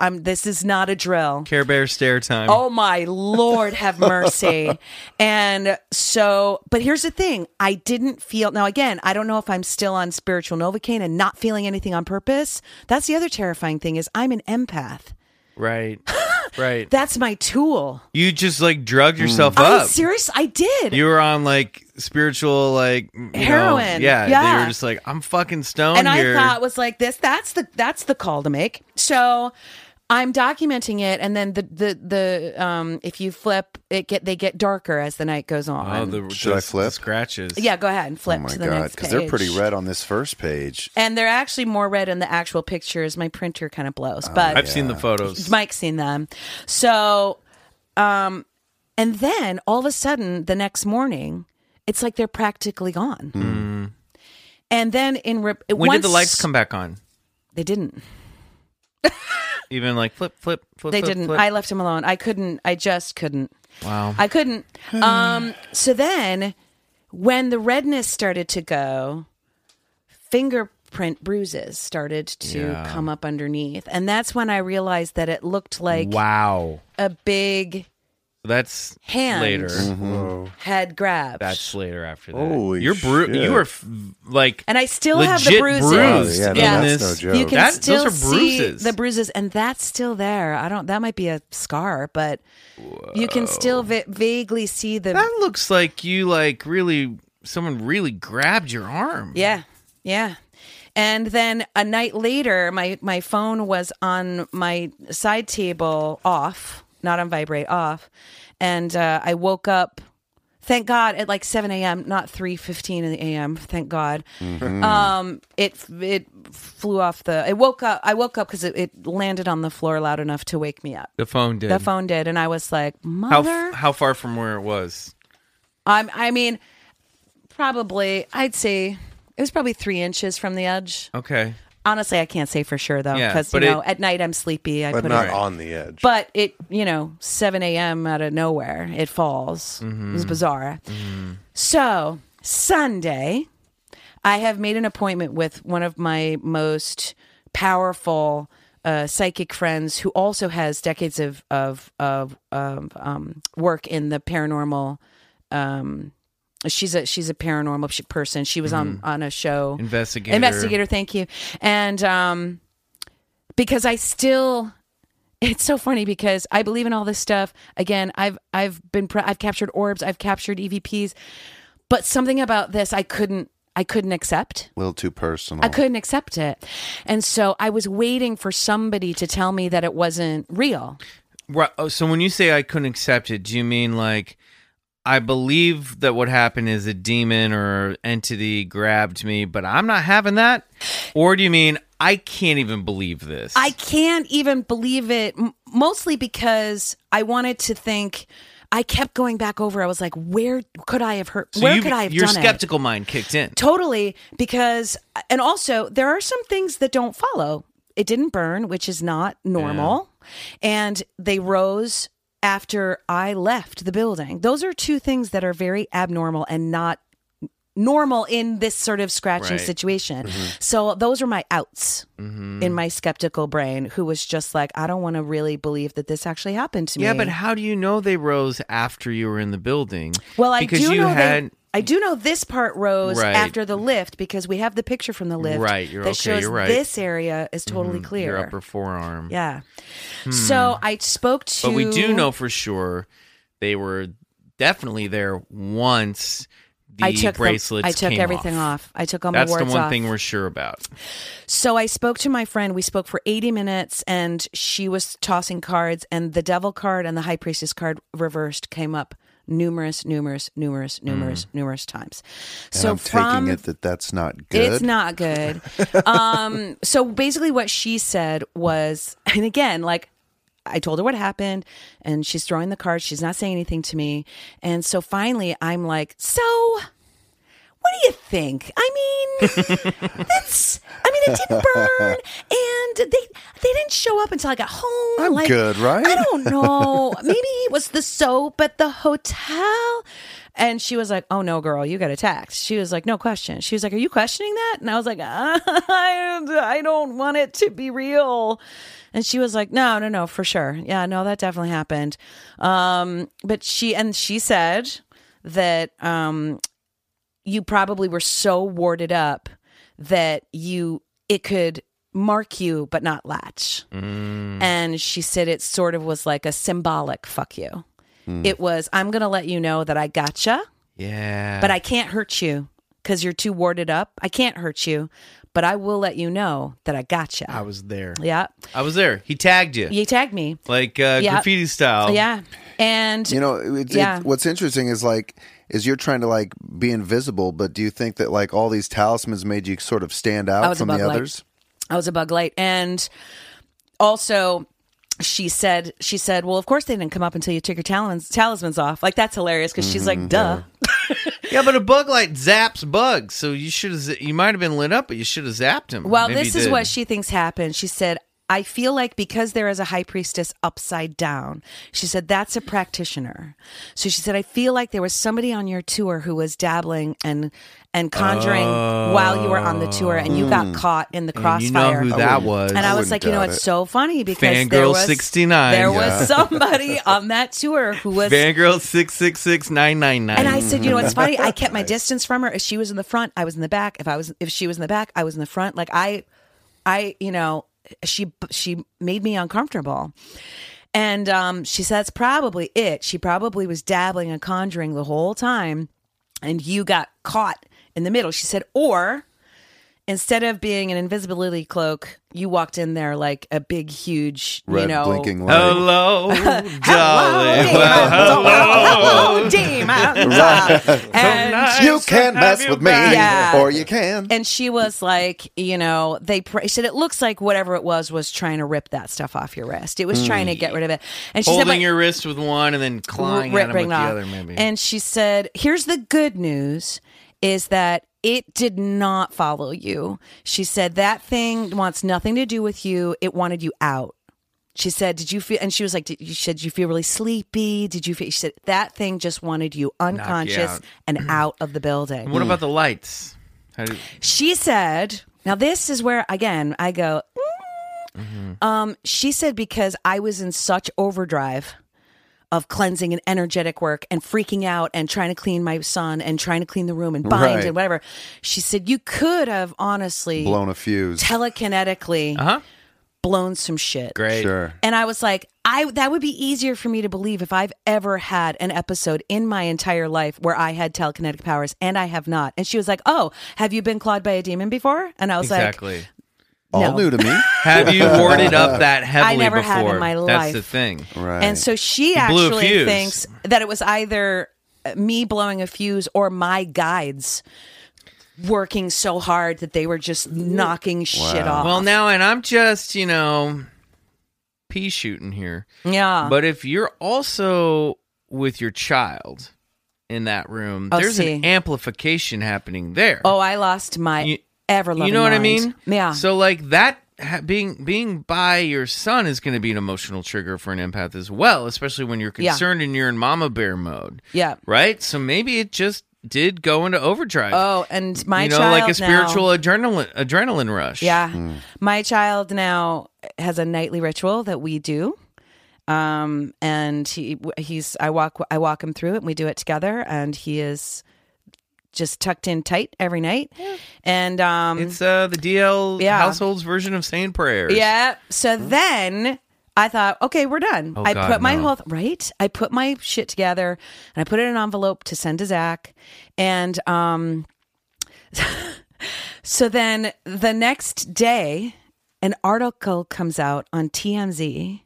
I'm this is not a drill. Care Bear stare time. Oh my Lord, have mercy. and so, but here's the thing I didn't feel, now again, I don't know if I'm still on spiritual Novocaine and not feeling anything on purpose. That's the other terrifying thing is I'm an empath. right, right. That's my tool. you just like drugged mm. yourself I up. serious, I did. you were on like spiritual like you know, Heroin. yeah, Yeah. They were just like, I'm fucking stoned and here. I thought was like this. That's the that's the call to make. So I'm documenting it, and then the the the um if you flip it get they get darker as the night goes on. oh, the, Should the- I flip? the scratches? yeah, go ahead and flip Oh my to the god, next because they're pretty red on this first page. And they're actually more red in the actual pictures. My printer kind of blows, Oh, but I've seen the photos. Mike's seen them. So, um, and then all of a sudden, the next morning, it's like they're practically gone. And then in re- when once, did the lights come back on? They didn't. Even like flip, flip, flip. They flip, didn't. flip. I left him alone. I couldn't. I just couldn't. wow. I couldn't. Um, so then, when the redness started to go, fingerprint bruises started to Yeah. come up underneath, and that's when I realized that it looked like wow. a big That's hand later. Mm-hmm. Whoa. had grabbed. That's later after that. Holy You're bru- shit. You were f- like and I still have the legit bruises. bruised Oh, yeah, no, in that's this. no joke. You can That- still those are see bruises. the bruises, and that's still there. I don't. That might be a scar, but you can still va- vaguely see the. That looks like you like really someone really grabbed your arm. Yeah, yeah. And then a night later, my my phone was on my side table off, not on vibrate, off, and uh, I woke up. Thank God at like seven a.m., not three fifteen in the a.m. Thank God. Um, it it flew off the. I woke up. I woke up because it, it landed on the floor loud enough to wake me up. The phone did. The phone did, and I was like, How "Mother." f- how far from where it was? I'm, I mean, probably. I'd say it was probably three inches from the edge. Okay. Honestly, I can't say for sure though, Yeah, because you know, it- at night I'm sleepy. I but put not it, on the edge. but it, you know, seven a.m. out of nowhere, it falls. It was bizarre. So Sunday, I have made an appointment with one of my most powerful uh, psychic friends, who also has decades of of of, of um, work in the paranormal. Um, she's a she's a paranormal person. She was on on a show Investigator. investigator thank you and um because i still it's so funny because i believe in all this stuff again i've i've been pre- i've captured orbs i've captured evps but something about this i couldn't i couldn't accept A little too personal. I couldn't accept it. And so I was waiting for somebody to tell me that it wasn't real. Right. Oh, so when you say I couldn't accept it, do you mean like I believe that what happened is a demon or entity grabbed me, but I'm not having that? Or do you mean I can't even believe this? I can't even believe it, mostly because I wanted to think. I kept going back over. I was like, where could I have hurt? so where could I have your done it? skeptical mind kicked in. Totally, because and also there are some things that don't follow. it didn't burn, which is not normal. And they rose after I left the building. Those are two things that are very abnormal and not normal in this sort of scratching Right. situation. Mm-hmm. So those are my outs in my skeptical brain who was just like I don't want to really believe that this actually happened to me. Yeah, but how do you know they rose after you were in the building? Well, I because do you know had they, I do know this part rose Right. after the lift because we have the picture from the lift Right, you're that okay, shows you're right. this area is totally mm-hmm, clear. your upper forearm. Yeah. Hmm. So I spoke to But we do know for sure they were definitely there once the I took bracelets I took everything off. I took all my That's the one off. thing we're sure about. So I spoke to my friend. We spoke for 80 minutes and she was tossing cards and the devil card and the high priestess card reversed came up numerous numerous numerous numerous numerous times. And So I'm from taking it that that's not good. It's not good. um, so basically, what she said was, and again, like I told her what happened, and she's throwing the cards. She's not saying anything to me, and so finally, I'm like, so. What do you think? I mean, that's. I mean, it didn't burn, and they they didn't show up until I got home. I'm like, good, right? I don't know. Maybe it was the soap at the hotel. And she was like, "Oh no, girl, you got attacked." She was like, "No question." She was like, "Are you questioning that?" And I was like, "I, I don't want it to be real." And she was like, "No, no, no, for sure. Yeah, no, that definitely happened." Um, but she and she said that um, you probably were so warded up that you it could mark you but not latch. And she said it sort of was like a symbolic fuck you. It was I'm going to let you know that I gotcha, Yeah. but I can't hurt you cuz you're too warded up. I can't hurt you, but I will let you know that I gotcha. I was there. yeah. I was there. He tagged you. He tagged me. Like uh, Yeah. graffiti style. Yeah. And You know, it's, Yeah. it, what's interesting is like, is you're trying to like be invisible, but do you think that like all these talismans made you sort of stand out from the light. others? I was a bug light. And also, she said, she said, well, of course they didn't come up until you took your talismans, talismans off. Like, that's hilarious because she's Mm-hmm. like, duh. Yeah, but a bug light zaps bugs, so you should have. You might have been lit up, but you should have zapped him. Well, Maybe this is did. what she thinks happened. She said, I feel like because there is a high priestess upside down, she said, that's a practitioner. So she said, I feel like there was somebody on your tour who was dabbling and and conjuring while you were on the tour and you got oh. caught in the Oh. And you know crossfire. who that was. And I, I was wouldn't like, you know, it's it. so funny because there Fangirl was 69. There Yeah. was somebody on that tour who was Fangirl six six six nine nine nine. and I said, you know, what's funny? I kept my distance from her. If she was in the front, I was in the back. If I was, if she was in the back, I was in the front. Like I, I, you know, she she made me uncomfortable. And um, she said that's probably it. She probably was dabbling and conjuring the whole time, and you got caught in the middle. She said, or instead of being an invisibility cloak, you walked in there like a big, huge, Red you know, blinking light. Hello, Hello, darling. demons. Hello, demons. And you can have mess you with me. Yeah. or you can. and she was like, you know, they pr- she said it looks like whatever it was was trying to rip that stuff off your wrist. It was hmm. trying to get rid of it. And she said, Holding but- your wrist with one and then clawing at him with ripping the off. other, maybe. And she said, "Here's the good news: is that it did not follow you." She said that thing wants nothing to do with you. It wanted you out. She said, "Did you feel?" And she was like, did, "You said did you feel really sleepy? Did you feel?" She said that thing just wanted you unconscious out. and out of the building. what about the lights? How do, She said, now this is where again I go. "Mm." Um, she said because I was in such overdrive of cleansing and energetic work and freaking out and trying to clean my son and trying to clean the room and bind Right. and whatever. She said you could have honestly Blown a fuse. telekinetically uh huh. blown some shit. Great. Sure. And I was like, I that would be easier for me to believe if I've ever had an episode in my entire life where I had telekinetic powers and I have not. And she was like, "Oh, have you been clawed by a demon before?" And I was like Exactly. All no. new to me. Have you warded up that heavily I never before? have in my life. That's the thing. Right. And so she blew actually thinks that it was either uh, me blowing a fuse or my guides working so hard that they were just knocking shit off. Well, now, and I'm just, you know, pea shooting here. yeah. But if you're also with your child in that room, Oh, there's see. an amplification happening there. oh, I lost my You- ever loving you know what I mean? Yeah. So like that ha- being being by your son is going to be an emotional trigger for an empath as well, especially when you're Yeah. concerned and you're in mama bear mode. Yeah. Right. So maybe it just did go into overdrive. Oh, and my you know, child like a now- spiritual adrenaline adrenaline rush. Yeah. My child now has a nightly ritual that we do. Um and he he's I walk I walk him through it and we do it together and he is just tucked in tight every night. And um It's uh, the DL Yeah. household's version of saying prayers. yeah, so then I thought, okay, we're done. Oh, I God, put my no. whole right. I put my shit together and I put it in an envelope to send to Zak. And um, so then the next day, an article comes out on TMZ,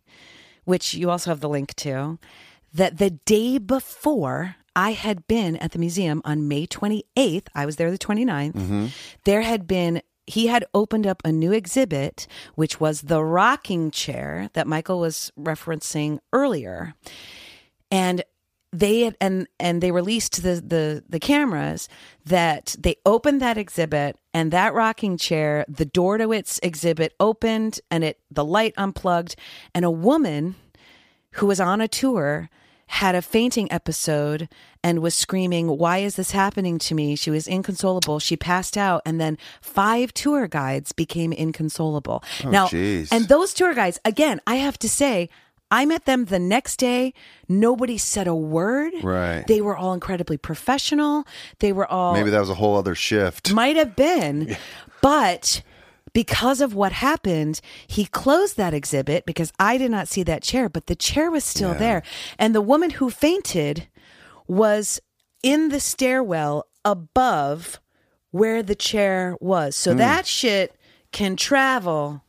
which you also have the link to, that the day before I had been at the museum on May 28th, I was there the 29th, mm-hmm. there had been, he had opened up a new exhibit, which was the rocking chair that Michael was referencing earlier. And they had, and and they released the the the cameras that they opened that exhibit and that rocking chair the door to its exhibit opened and it the light unplugged. And a woman who was on a tour had a fainting episode and was screaming why is this happening to me? She was inconsolable. She passed out and then five tour guides became inconsolable. Oh, now jeez. and those tour guides again i have to say i met them the next day. Nobody said a word. Right. they were all incredibly professional. They were all Maybe that was a whole other shift. might have been, but because of what happened, he closed that exhibit because I did not see that chair, but the chair was still there. And the woman who fainted was in the stairwell above where the chair was. So hmm. that shit can travel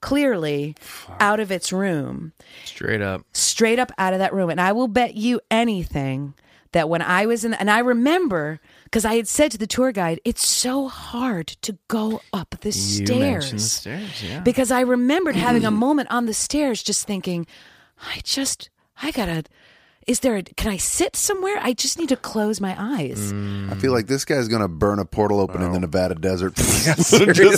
clearly out of its room Straight up. straight up out of that room. And I will bet you anything that when I was in, and I remember because I had said to the tour guide, it's so hard to go up the You stairs. mentioned the stairs, yeah. Because I remembered having a moment on the stairs just thinking, I just, I gotta, is there, a, can I sit somewhere? I just need to close my eyes. I feel like this guy's going to burn a portal open in the Nevada desert. Just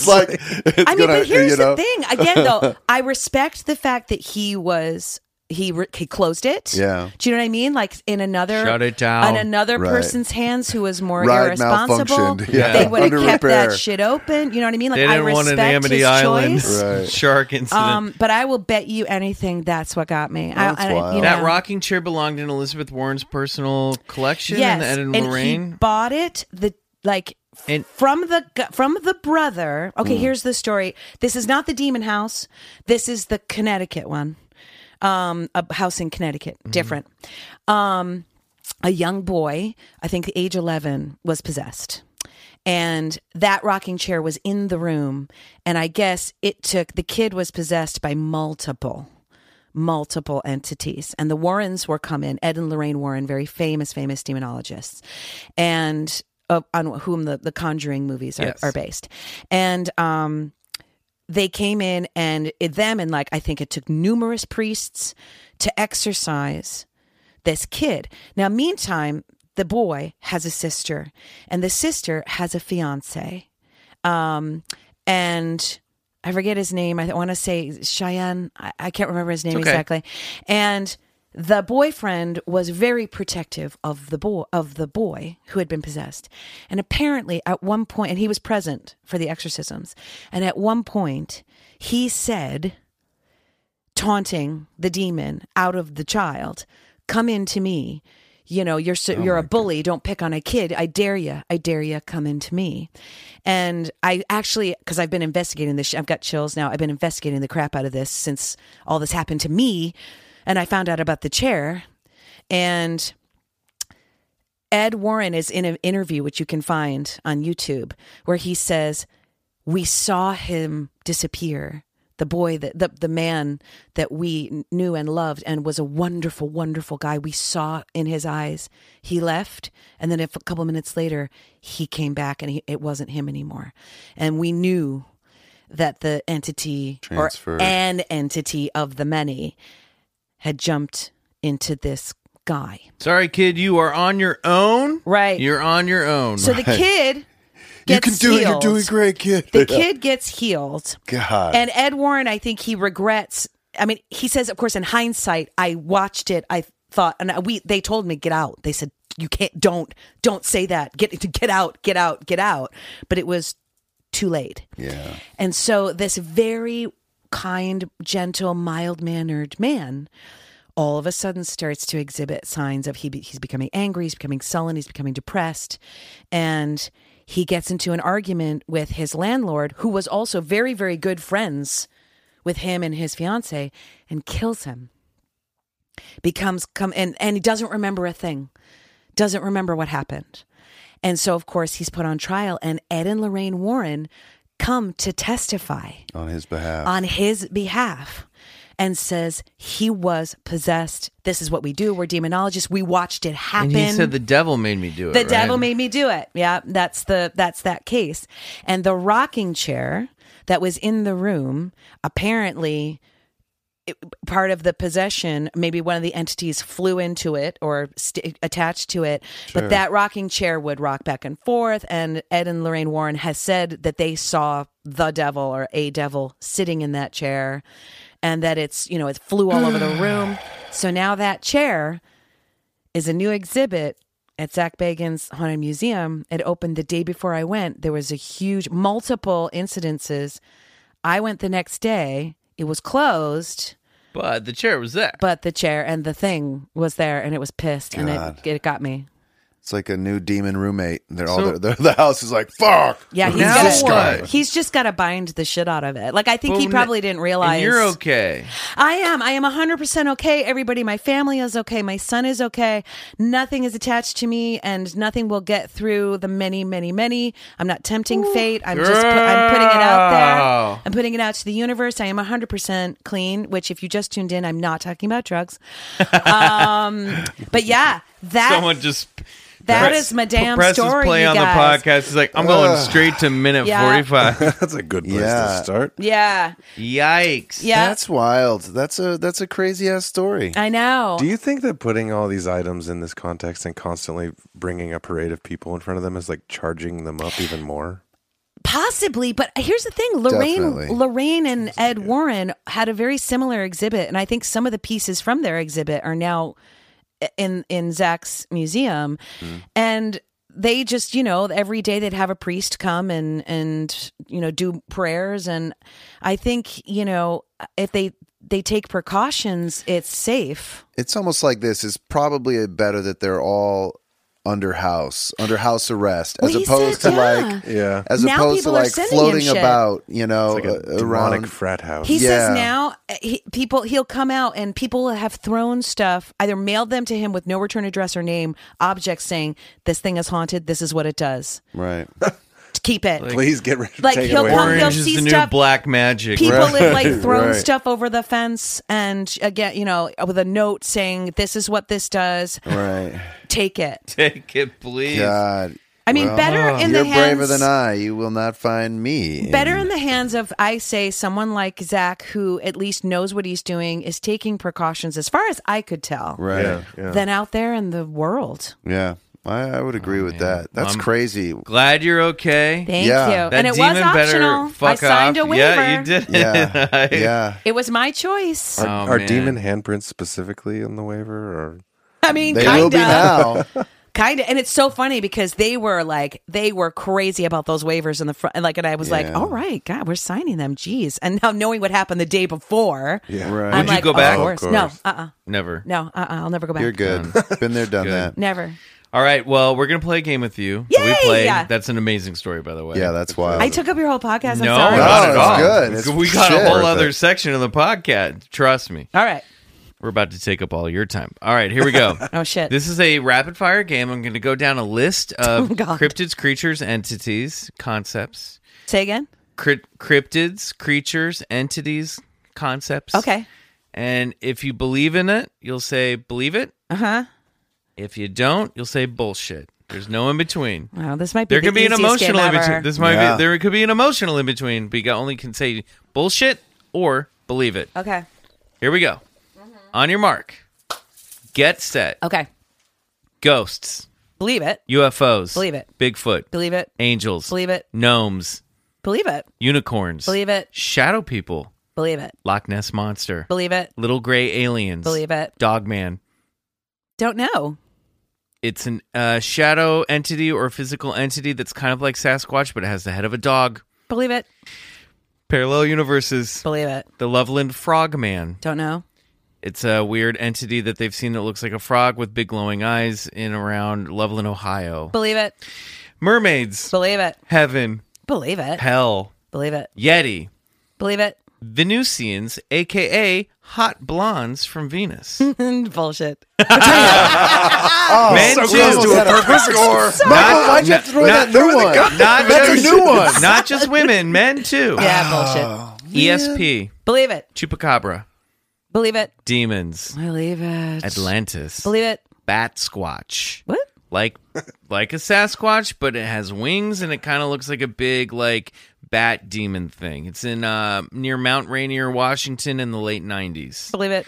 like it's I mean, gonna, but here's you the thing. Again, though, I respect the fact that he was he re- he closed it. Yeah. Do you know what I mean? Like in another Shut it down. on another Right. person's hands who was more Ride irresponsible. Yeah. They would have kept repair. that shit open. You know what I mean? Like They didn't want respect an Amity his Island. Right. shark incident. Um, but I will bet you anything that's what got me. That's I, I, wild. you that rocking chair belonged in Elizabeth Warren's personal collection yes, in Ed and and Lorraine. he bought it. The like And- from the from the brother. Okay, Hmm. here's the story. This is not the Demon House. This is the Connecticut one. Um, a house in Connecticut, Mm-hmm. different. Um, a young boy, I think age eleven, was possessed. And that rocking chair was in the room. And I guess it took, the kid was possessed by multiple multiple entities. And the Warrens were come in, Ed and Lorraine Warren, very famous, famous demonologists, and uh, on whom the, the Conjuring movies are, Yes. are based. And um, they came in and it, them and like I think it took numerous priests to exorcise this kid. Now, meantime, the boy has a sister, and the sister has a fiance. Um, and I forget his name. I want to say Cheyenne. I, I can't remember his name Okay. exactly. And the boyfriend was very protective of the boy of the boy who had been possessed. And apparently at one point and he was present for the exorcisms. And at one point he said taunting the demon out of the child, "Come into me. You know, you're so, oh you're a bully. Don't pick on a kid. I dare you. I dare you. Come into me." And I actually, because I've been investigating this, I've got chills now. I've been investigating the crap out of this since all this happened to me, and I found out about the chair, and Ed Warren is in an interview, which you can find on YouTube, where he says, We saw him disappear. The boy, that the, the man that we knew and loved and was a wonderful, wonderful guy. We saw in his eyes. He left. And then a couple minutes later, he came back and he, it wasn't him anymore. And we knew that the entity Transferred. or an entity of the many had jumped into this guy. Sorry, kid, you are on your own. Right. You're on your own. So the kid You gets can do it. You're healed. doing great, kid. The kid gets healed. God. And Ed Warren, I think he regrets. I mean, he says, of course, in hindsight, I watched it. I thought, and we they told me get out. They said you can't, don't, don't say that. Get get out, get out, get out. But it was too late. yeah. And so this very kind, gentle, mild mannered man all of a sudden starts to exhibit signs of he he's becoming angry, he's becoming sullen, he's becoming depressed, and he gets into an argument with his landlord, who was also very, very good friends with him and his fiance, and kills him. Becomes come and and he doesn't remember a thing, doesn't remember what happened, and so of course he's put on trial, and Ed and Lorraine Warren come to testify On his behalf. on his behalf and says he was possessed. This is what we do. We're demonologists. We watched it happen. And he said the devil made me do it. The right? devil made me do it. Yeah, that's the that's that case. And the rocking chair that was in the room apparently it, part of the possession maybe one of the entities flew into it or st- attached to it but that rocking chair would rock back and forth and ed and lorraine warren has said that they saw the devil or a devil sitting in that chair and that it's you know it flew all over the room so now that chair is a new exhibit at Zak Bagans' Haunted Museum. It opened the day before I went. There was a huge, multiple incidences. I went the next day. It was closed, But the chair was there. but the chair and the thing was there, and it was pissed, and God. it, it got me. It's like a new demon roommate. They're all So- they're, the house is like fuck. Yeah, he's Now got what? he's just got to bind the shit out of it. Like I think Well, he n- probably didn't realize. And you're okay. I am. I am 100% okay. Everybody, my family is okay. My son is okay. Nothing is attached to me and nothing will get through the many, many, many. I'm not tempting fate. I'm just, pu- I'm putting it out Girl. there. I'm putting it out to the universe. I am 100% clean, which if you just tuned in, I'm not talking about drugs. um, but yeah, that, Someone just that press- is my damn presses story, play you on guys. the podcast. He's like, I'm going straight to minute Yeah. 45. That's a good place Yeah. to start. Yeah. Yikes. Yeah. That's wild. That's a that's a crazy ass story. I know. Do you think that putting all these items in this context and constantly bringing a parade of people in front of them is like charging them up even more? Possibly, but here's the thing: Lorraine, Definitely. Lorraine, and Ed Warren had a very similar exhibit, and I think some of the pieces from their exhibit are now in in Zak's museum, hmm. and they just you know every day they'd have a priest come and and you know do prayers, and I think you know if they they take precautions, it's safe. It's almost like this. It's probably better that they're all under house, under house arrest, as Well, he opposed said, to yeah. like Yeah. as Now opposed to like floating about, you know, It's like a uh, around. frat house. He Yeah. says now uh, he, people he'll come out and people have thrown stuff either mailed them to him with no return address or name objects saying this thing is haunted this is what it does Right. keep it Please get rid Like, take it he'll away come- from he'll Orange is see the new stuff- black magic. people Right. have like thrown Right. stuff over the fence and again you know with a note saying this is what this does Right. Take it Take it, please. God. i mean Well, better in You're the hands of braver than I. You will not find me. Better in the hands of, I say, someone like Zak, who at least knows what he's doing, is taking precautions, as far as I could tell, Right. Yeah, yeah. than out there in the world. Yeah. I, I would agree oh, with that. That's I'm- crazy. Glad you're okay. Thank Yeah. you. That and it was optional. better fuck I signed off. a waiver. Yeah, you did. Yeah. yeah. It was my choice. Are, Oh, are demon handprints specifically on the waiver, or I mean, They kind will be of. now. Kind of. And it's so funny because they were like, they were crazy about those waivers in the front. and Like, and I was like, all right, God, we're signing them. Jeez. And now knowing what happened the day before, yeah, Right. I'm Would you like, go back? Of Of course. course. No, uh uh Never. No, uh uh I'll never go back. You're good. Been there, done Good. that. Never. All right. Well, we're gonna play a game with you. Yay! We play. That's an amazing story, by the way. Yeah, that's wild. I took up your whole podcast. I'm no, sorry. No, not at it's all. good. It's we got shit. a whole Worth other it. section of the podcast. Trust me. All right. We're about to take up all your time. All right, here we go. Oh, shit. This is a rapid fire game. I'm going to go down a list of Oh, God. cryptids, creatures, entities, concepts. Say again. Crypt- cryptids, creatures, entities, concepts. Okay. And if you believe in it, you'll say believe it. Uh huh. If you don't, you'll say bullshit. There's no in between. Wow, this might be There the could be an easiest game emotional in ever. between. This might Yeah. be there could be an emotional in between, but you only can say bullshit or believe it. Okay. Here we go. On your mark. Get set. Okay. Ghosts. Believe it. UFOs. Believe it. Bigfoot. Believe it. Angels. Believe it. Gnomes. Believe it. Unicorns. Believe it. Shadow people. Believe it. Loch Ness monster. Believe it. Little gray aliens. Believe it. Dogman. Don't know. It's an uh, shadow entity or physical entity that's kind of like Sasquatch, but it has the head of a dog. Believe it. Parallel universes. Believe it. The Loveland Frogman. Don't know. It's a weird entity that they've seen that looks like a frog with big glowing eyes in around Loveland, Ohio. Believe it. Mermaids. Believe it. Heaven. Believe it. Hell. Believe it. Yeti. Believe it. Venusians, aka hot blondes from Venus. Bullshit. Oh, Men so too. close to a perfect score. Michael, why'd you have throw not- that new one? Not That's just, a new one. Not just women, men too. Yeah, bullshit. Oh, ESP, Believe it. Chupacabra, Believe it. demons, Believe it. Atlantis, Believe it. Bat Squatch. What? Like like a Sasquatch, but it has wings and it kind of looks like a big like bat demon thing. It's in uh near Mount Rainier, Washington in the late 90s. Believe it.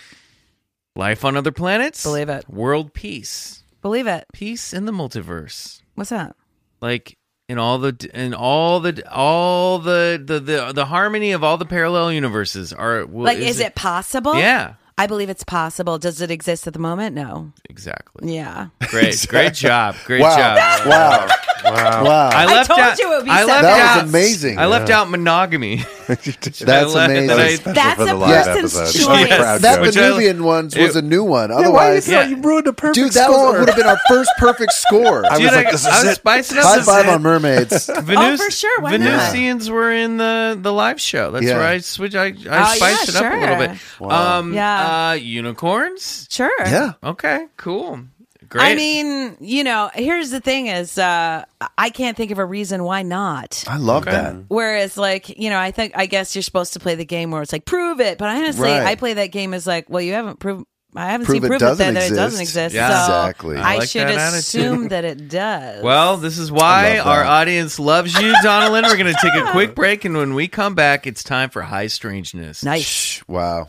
Life on other planets? Believe it. World peace. Believe it. Peace in the multiverse. What's that? like in all the in all the all the the the, the harmony of all the parallel universes are Like, is, it possible? yeah I believe it's possible. Does it exist at the moment? No. exactly Yeah. great great job great Wow. job Wow. Wow. Wow. I left told out, you it would be I left seven. That out, was amazing. I left out monogamy. That's left- amazing. that I- Special That's for the a live person's episode. choice. Proud that joke. Which I- Venusian ones was a new one. Yeah, why Otherwise, you, Yeah. you ruined a perfect dude, that score. was, would have been our first perfect score. I Dude, was like, I, this is I was it. spicing up High the five on mermaids. Venus, Oh, for sure, why not? Venusians were in the the live show. That's Yeah. where I switch. I, I Oh, spiced yeah, it up a little sure. bit. Wow. Um, Yeah. Uh, unicorns. Sure. yeah. Okay, cool, great. I mean, you know, here's the thing is uh I can't think of a reason why not. I love that. Whereas like, you know, I think I guess you're supposed to play the game where it's like prove it, but honestly, Right. I play that game as like, well, you haven't proved I haven't Prove seen proof doesn't that, that it doesn't exist. exist. Yeah. so Exactly. I I, like should that assume that it does. Well, this is why our audience loves you, Donna Lynne. We're going to take a quick break, and when we come back, it's time for High Strangeness. nice. Shh, Wow.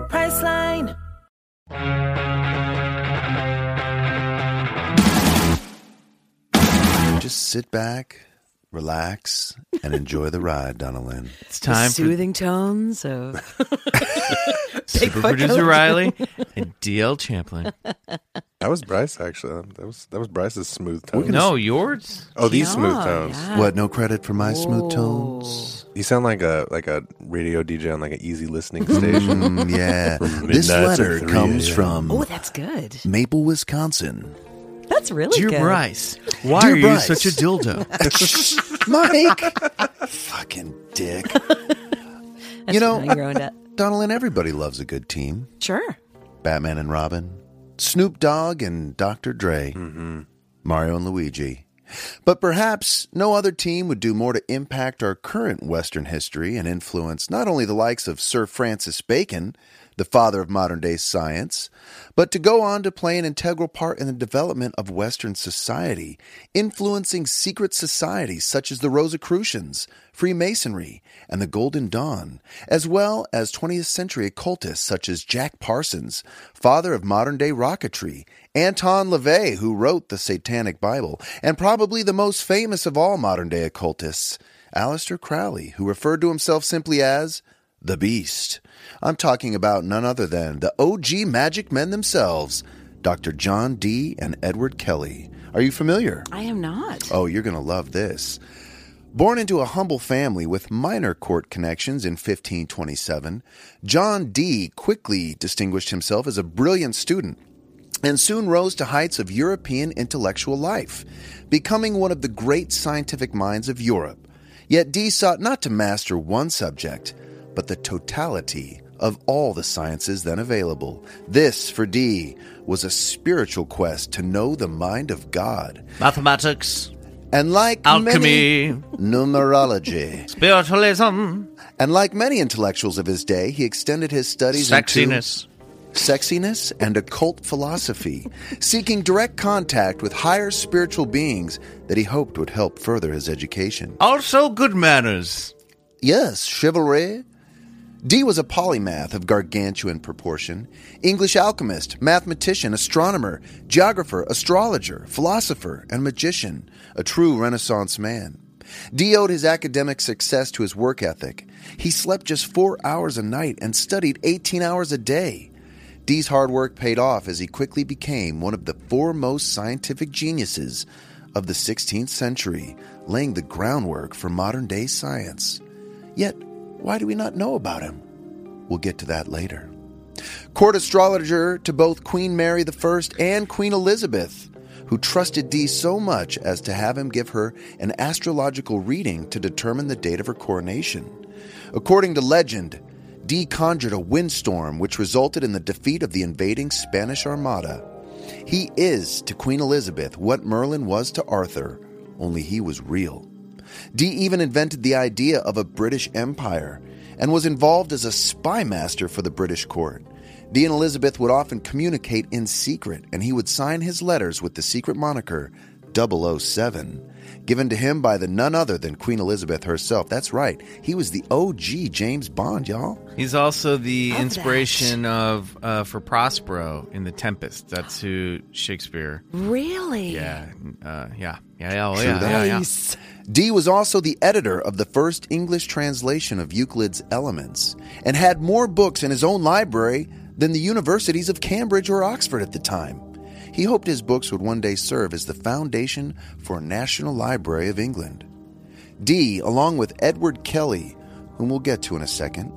Priceline. Just sit back, relax, and enjoy the ride, Donna Lynne. It's time for Soothing tones of super producer Riley and DL Champlin. That was Bryce, actually. That was that was Bryce's smooth tone. No, yours. Oh, these smooth Oh, tones. yeah. What? No credit for my smooth tones? You sound like a like a radio DJ on like an easy listening station. Mm, yeah. From this midnight to letter 3 comes a.m. from Oh, that's good. Maple, Wisconsin. That's really Dear good. Bryce, why Dear are you Bryce. such a dildo? Mike! Fucking dick. That's You know, funny, you ruined it. Donna Lynne, everybody loves a good team. Sure. Batman and Robin, Snoop Dogg and Dr. Dre, mm-hmm. Mario and Luigi. But perhaps no other team would do more to impact our current Western history and influence not only the likes of Sir Francis Bacon, the father of modern day science, but to go on to play an integral part in the development of Western society, influencing secret societies such as the Rosicrucians, Freemasonry, and the Golden Dawn, as well as 20th century occultists such as Jack Parsons, father of modern day rocketry, Anton LaVey, who wrote the Satanic Bible, and probably the most famous of all modern day occultists, Aleister Crowley, who referred to himself simply as the Beast. I'm talking about none other than the OG magic men themselves, Dr. John Dee and Edward Kelly. Are you familiar? I am not. Oh, you're going to love this. Born into a humble family with minor court connections in 1527, John Dee quickly distinguished himself as a brilliant student and soon rose to heights of European intellectual life, becoming one of the great scientific minds of Europe. Yet Dee sought not to master one subject, but the totality of all the sciences then available. This, for Dee, was a spiritual quest to know the mind of God. Mathematics, And like alchemy, many numerology, spiritualism, and like many intellectuals of his day, he extended his studies into sexiness. sexiness, and occult philosophy, seeking direct contact with higher spiritual beings that he hoped would help further his education. Also, good manners. Yes, chivalry. Dee was a polymath of gargantuan proportion, English alchemist, mathematician, astronomer, geographer, astrologer, philosopher, and magician, a true Renaissance man. Dee owed his academic success to his work ethic. He slept just four hours a night and studied 18 hours a day. Dee's hard work paid off as he quickly became one of the foremost scientific geniuses of the 16th century, laying the groundwork for modern day science. Yet, why do we not know about him? We'll get to that later. Court astrologer to both Queen Mary I and Queen Elizabeth, who trusted Dee so much as to have him give her an astrological reading to determine the date of her coronation. According to legend, Dee conjured a windstorm which resulted in the defeat of the invading Spanish Armada. He is to Queen Elizabeth what Merlin was to Arthur, only he was real. Dee even invented the idea of a British Empire and was involved as a spy master for the British court. Dee and Elizabeth would often communicate in secret, and he would sign his letters with the secret moniker 007, given to him by the none other than Queen Elizabeth herself. That's right, he was the OG James Bond, y'all. He's also the Love inspiration of uh, for Prospero in The Tempest. That's who Shakespeare. Really? Yeah, uh, yeah, yeah, yeah, oh, True yeah, that. yeah, yeah. Nice. Dee was also the editor of the first English translation of Euclid's Elements and had more books in his own library than the universities of Cambridge or Oxford at the time. He hoped his books would one day serve as the foundation for a National Library of England. Dee, along with Edward Kelly, whom we'll get to in a second,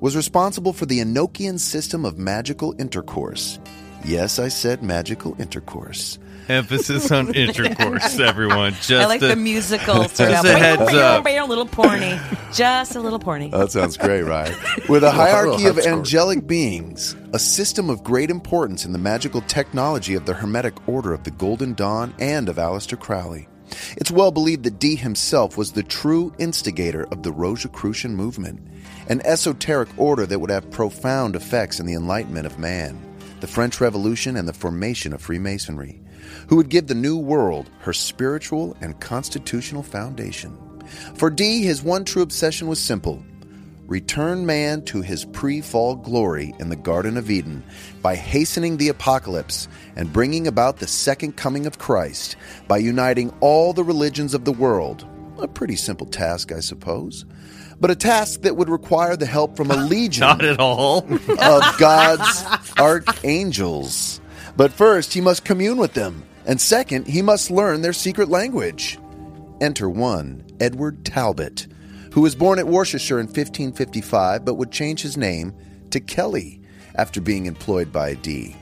was responsible for the Enochian system of magical intercourse. Yes, I said magical intercourse. Emphasis on intercourse, everyone. Just I like a- the musical Just a heads up. a little porny, just a little porny. That sounds great, right? With a hierarchy of angelic beings, a system of great importance in the magical technology of the Hermetic Order of the Golden Dawn and of Aleister Crowley. It's well believed that Dee himself was the true instigator of the Rosicrucian movement, an esoteric order that would have profound effects in the enlightenment of man, the French Revolution, and the formation of Freemasonry, who would give the New World her spiritual and constitutional foundation. For Dee, his one true obsession was simple return man to his pre fall glory in the Garden of Eden by hastening the apocalypse and bringing about the second coming of Christ by uniting all the religions of the world. A pretty simple task, I suppose. But a task that would require the help from a legion Not at all. of God's archangels. But first, he must commune with them, and second, he must learn their secret language. Enter one, Edward Talbot, who was born at Worcestershire in 1555 but would change his name to Kelly after being employed by Dee.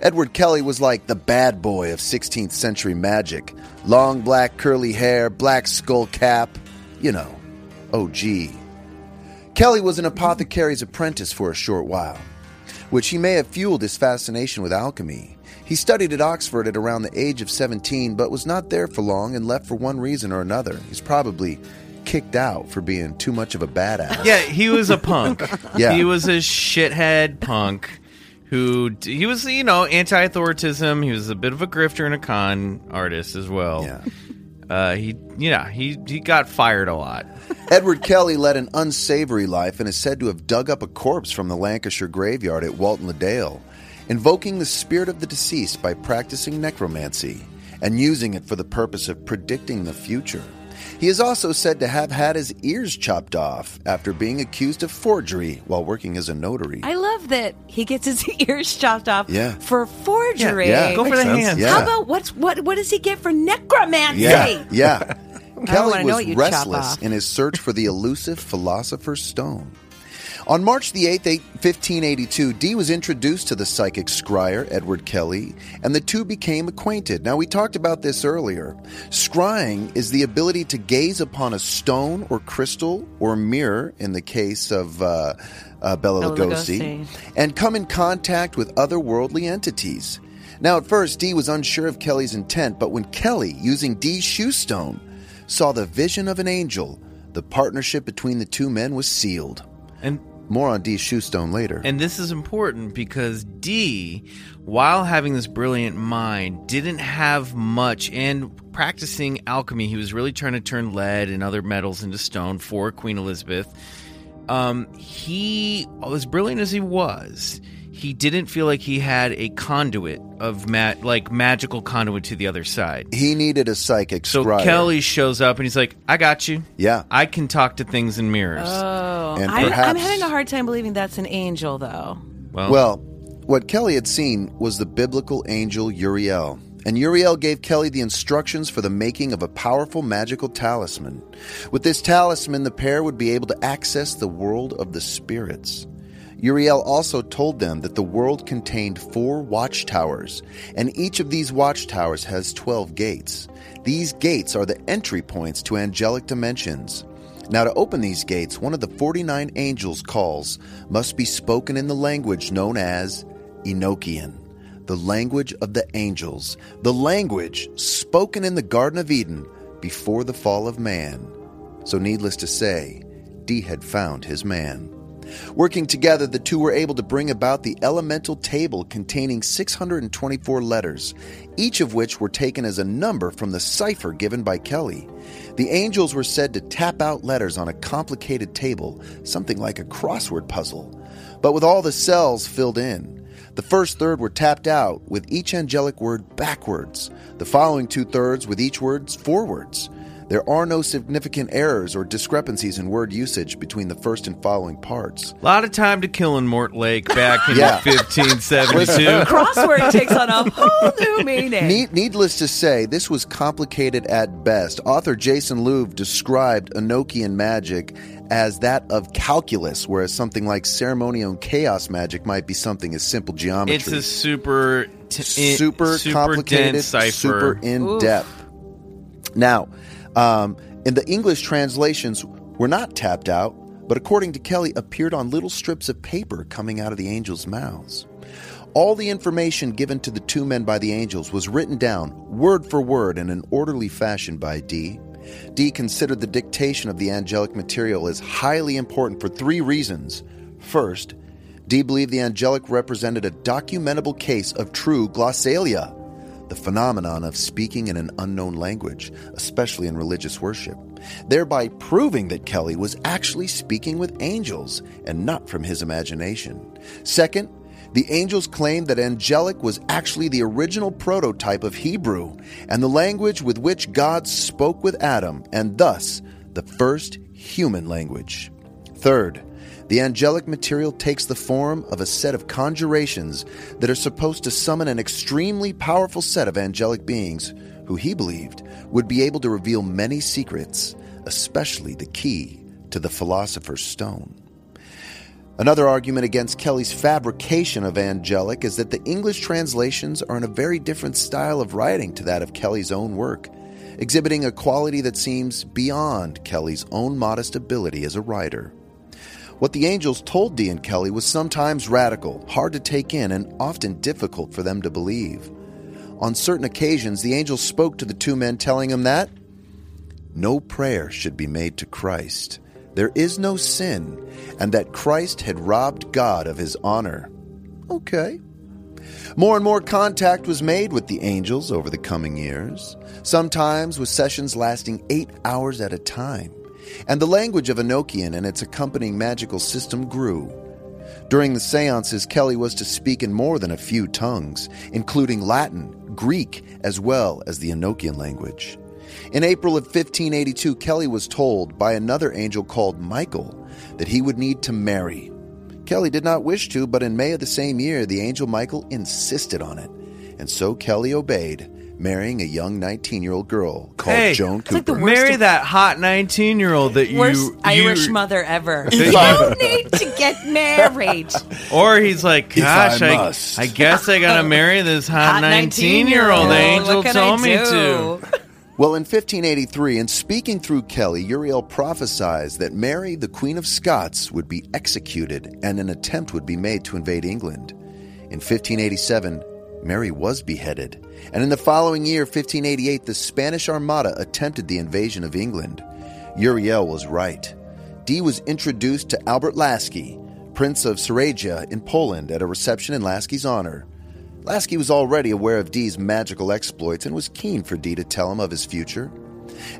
Edward Kelly was like the bad boy of 16th century magic long black curly hair, black skull cap, you know, OG. Kelly was an apothecary's apprentice for a short while, which he may have fueled his fascination with alchemy. He studied at Oxford at around the age of 17, but was not there for long and left for one reason or another. He's probably kicked out for being too much of a badass. Yeah, he was a punk. Yeah. He was a shithead punk who he was, you know, anti-authoritism. He was a bit of a grifter and a con artist as well. Yeah. Uh, he, yeah, he he got fired a lot. Edward Kelly led an unsavory life and is said to have dug up a corpse from the Lancashire graveyard at Walton le Dale, invoking the spirit of the deceased by practicing necromancy and using it for the purpose of predicting the future. He is also said to have had his ears chopped off after being accused of forgery while working as a notary. I love that he gets his ears chopped off Yeah. for forgery. Yeah, Go for the sense. hands. Yeah. How about what's what? What does he get for necromancy? Yeah, yeah. Kelly was what you chop restless in his search for the elusive philosopher's stone. On March the 8th, 8 1582, Dee was introduced to the psychic scryer, Edward Kelly, and the two became acquainted. Now, we talked about this earlier. Scrying is the ability to gaze upon a stone or crystal or mirror, in the case of uh, uh, Bela Bela Lugosi, Lugosi. and come in contact with otherworldly entities. Now, at first, Dee was unsure of Kelly's intent, but when Kelly, using Dee's show stone, saw the vision of an angel, the partnership between the two men was sealed. More on Dee's show stone later. And this is important because Dee, while having this brilliant mind, didn't have much. And practicing alchemy, he was really trying to turn lead and other metals into stone for Queen Elizabeth. Um, he, as brilliant as he was, he didn't feel like he had a conduit of ma- like magical conduit to the other side. he needed a psychic So scryer. Kelly shows up and he's like, "I got you. Yeah. I can talk to things in mirrors." Oh, And I'm, I'm having a hard time believing that's an angel, though. well, Well, what Kelly had seen was the biblical angel Uriel. And Uriel gave Kelly the instructions for the making of a powerful magical talisman. With this talisman, the pair would be able to access the world of the spirits. Uriel also told them that the world contained four watchtowers, and each of these watchtowers has 12 gates. These gates are the entry points to angelic dimensions. Now, to open these gates, one of the 49 angels' calls must be spoken in the language known as Enochian, the language of the angels, the language spoken in the Garden of Eden before the fall of man. So, needless to say, Dee had found his man. Working together, the two were able to bring about the elemental table containing 624 letters, each of which were taken as a number from the cipher given by Kelly. The angels were said to tap out letters on a complicated table, something like a crossword puzzle, but with all the cells filled in. The first third were tapped out with each angelic word backwards, the following two thirds with each word forwards. There are no significant errors or discrepancies in word usage between the first and following parts. a lot of time to kill in Mortlake back in Yeah. 1572. Crossword takes on a whole new meaning. Need, needless to say, this was complicated at best. Author Jason Louv described Enochian magic as that of calculus, whereas something like ceremonial and chaos magic might be something as simple geometry. It's a super, t- in- super, complicated, dense cipher. super in depth. Now, um, in the English translations, were not tapped out, but according to Kelly, appeared on little strips of paper coming out of the angels' mouths. All the information given to the two men by the angels was written down, word for word, in an orderly fashion by Dee. Dee considered the dictation of the angelic material as highly important for three reasons. First, Dee believed the angelic represented a documentable case of true glossolalia, phenomenon of speaking in an unknown language, especially in religious worship, thereby proving that Kelly was actually speaking with angels and not from his imagination. Second, the angels claimed that angelic was actually the original prototype of Hebrew and the language with which God spoke with Adam, and thus the first human language. Third, the angelic material takes the form of a set of conjurations that are supposed to summon an extremely powerful set of angelic beings who he believed would be able to reveal many secrets, especially the key to the philosopher's stone. Another argument against Kelly's fabrication of angelic is that the English translations are in a very different style of writing to that of Kelly's own work, exhibiting a quality that seems beyond Kelly's own modest ability as a writer. What the angels told Dee and Kelly was sometimes radical, hard to take in, and often difficult for them to believe. On certain occasions, the angels spoke to the two men, telling them that no prayer should be made to Christ. There is no sin, and that Christ had robbed God of his honor. Okay. More and more contact was made with the angels over the coming years, sometimes with sessions lasting eight hours at a time. And the language of Enochian and its accompanying magical system grew. During the seances, Kelly was to speak in more than a few tongues, including Latin, Greek, as well as the Enochian language. In April of 1582, Kelly was told by another angel called Michael that he would need to marry. Kelly did not wish to, but in May of the same year, the angel Michael insisted on it, and so Kelly obeyed, marrying a young 19 year old girl called Hey, Joan it's Cooper. like Marry of- that hot 19 year old that you. Worst you- Irish mother ever. You you need to get married. Or he's like, gosh, I I. I guess I gotta marry this hot 19 year old. The angel told me to. Well, in 1583, in speaking through Kelly, Uriel prophesied that Mary, the Queen of Scots, would be executed and an attempt would be made to invade England. In 1587, Mary was beheaded, and in the following year, 1588, the Spanish Armada attempted the invasion of England. Uriel was right. Dee was introduced to Albert Lasky, Prince of Silesia in Poland, at a reception in Lasky's honor. Lasky was already aware of Dee's magical exploits and was keen for Dee to tell him of his future.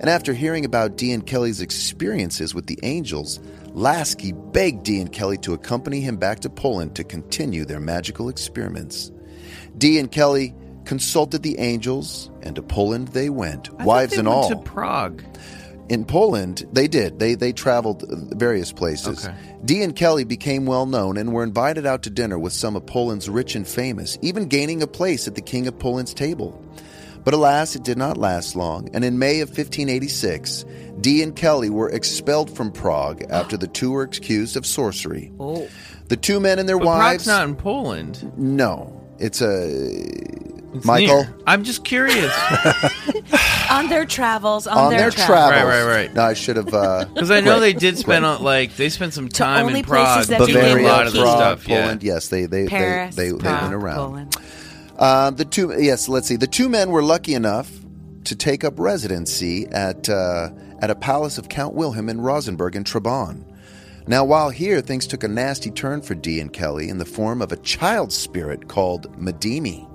And after hearing about Dee and Kelly's experiences with the angels, Lasky begged Dee and Kelly to accompany him back to Poland to continue their magical experiments. Dee and Kelly consulted the angels, and to Poland they went, I wives they and went all. to Prague. In Poland, they did. They they traveled various places. Okay. Dee and Kelly became well known and were invited out to dinner with some of Poland's rich and famous, even gaining a place at the King of Poland's table. But alas, it did not last long, and in May of 1586, Dee and Kelly were expelled from Prague after the two were accused of sorcery. Oh. The two men and their But wives. Prague's not in Poland. no, it's a It's Michael. near. I'm just curious. On their travels, on, on their, their travels. travels. Right, right, right. No, I should have. Uh, Because I know Right. they did spend uh, like they spent some time only in Prague places that doing became a lot of Prague, stuff. Yeah. Poland. Yes, they they Paris, they, they, they went around. Poland. Um, the two, yes, let's see. The two men were lucky enough to take up residency at uh, at a palace of Count Wilhelm in Rosenberg in Trabant. Now, while here, things took a nasty turn for Dee and Kelly in the form of a child spirit called Madimi.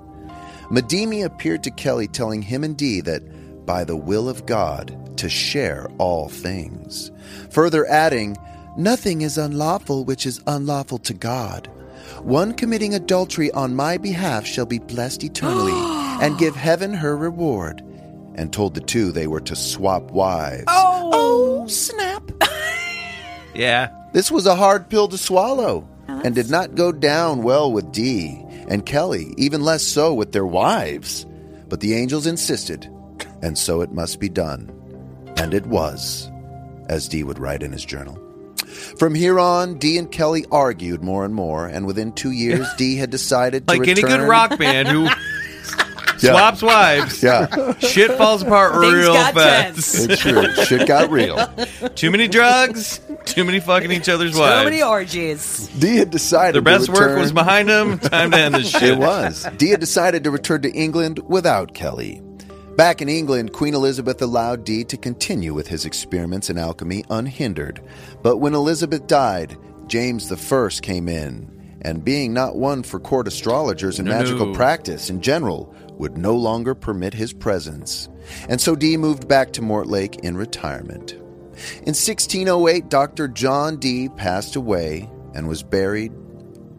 Madimi appeared to Kelly, telling him and Dee that by the will of God to share all things. Further adding, Nothing is unlawful which is unlawful to God. One committing adultery on my behalf shall be blessed eternally and give heaven her reward. And told the two they were to swap wives. Oh, Oh, snap. Yeah. This was a hard pill to swallow oh, and did not go down well with Dee and Kelly, even less so with their wives. But the angels insisted, and so it must be done. And it was, as Dee would write in his journal. From here on, Dee and Kelly argued more and more, and within two years, Dee had decided to Like any good rock band who swaps wives, Yeah, shit falls apart Things real got fast. it's true. Shit got real. Too many drugs, too many fucking each other's wives. So wives. many orgies. Dee had decided Their best to work was behind them. Time to end this shit. It was. Dee had decided to return to England without Kelly. Back in England, Queen Elizabeth allowed Dee to continue with his experiments in alchemy unhindered. But when Elizabeth died, James I came in, and being not one for court astrologers and No, magical no. practice in general, would no longer permit his presence. And so Dee moved back to Mortlake in retirement. In 1608, Dr. John Dee passed away and was buried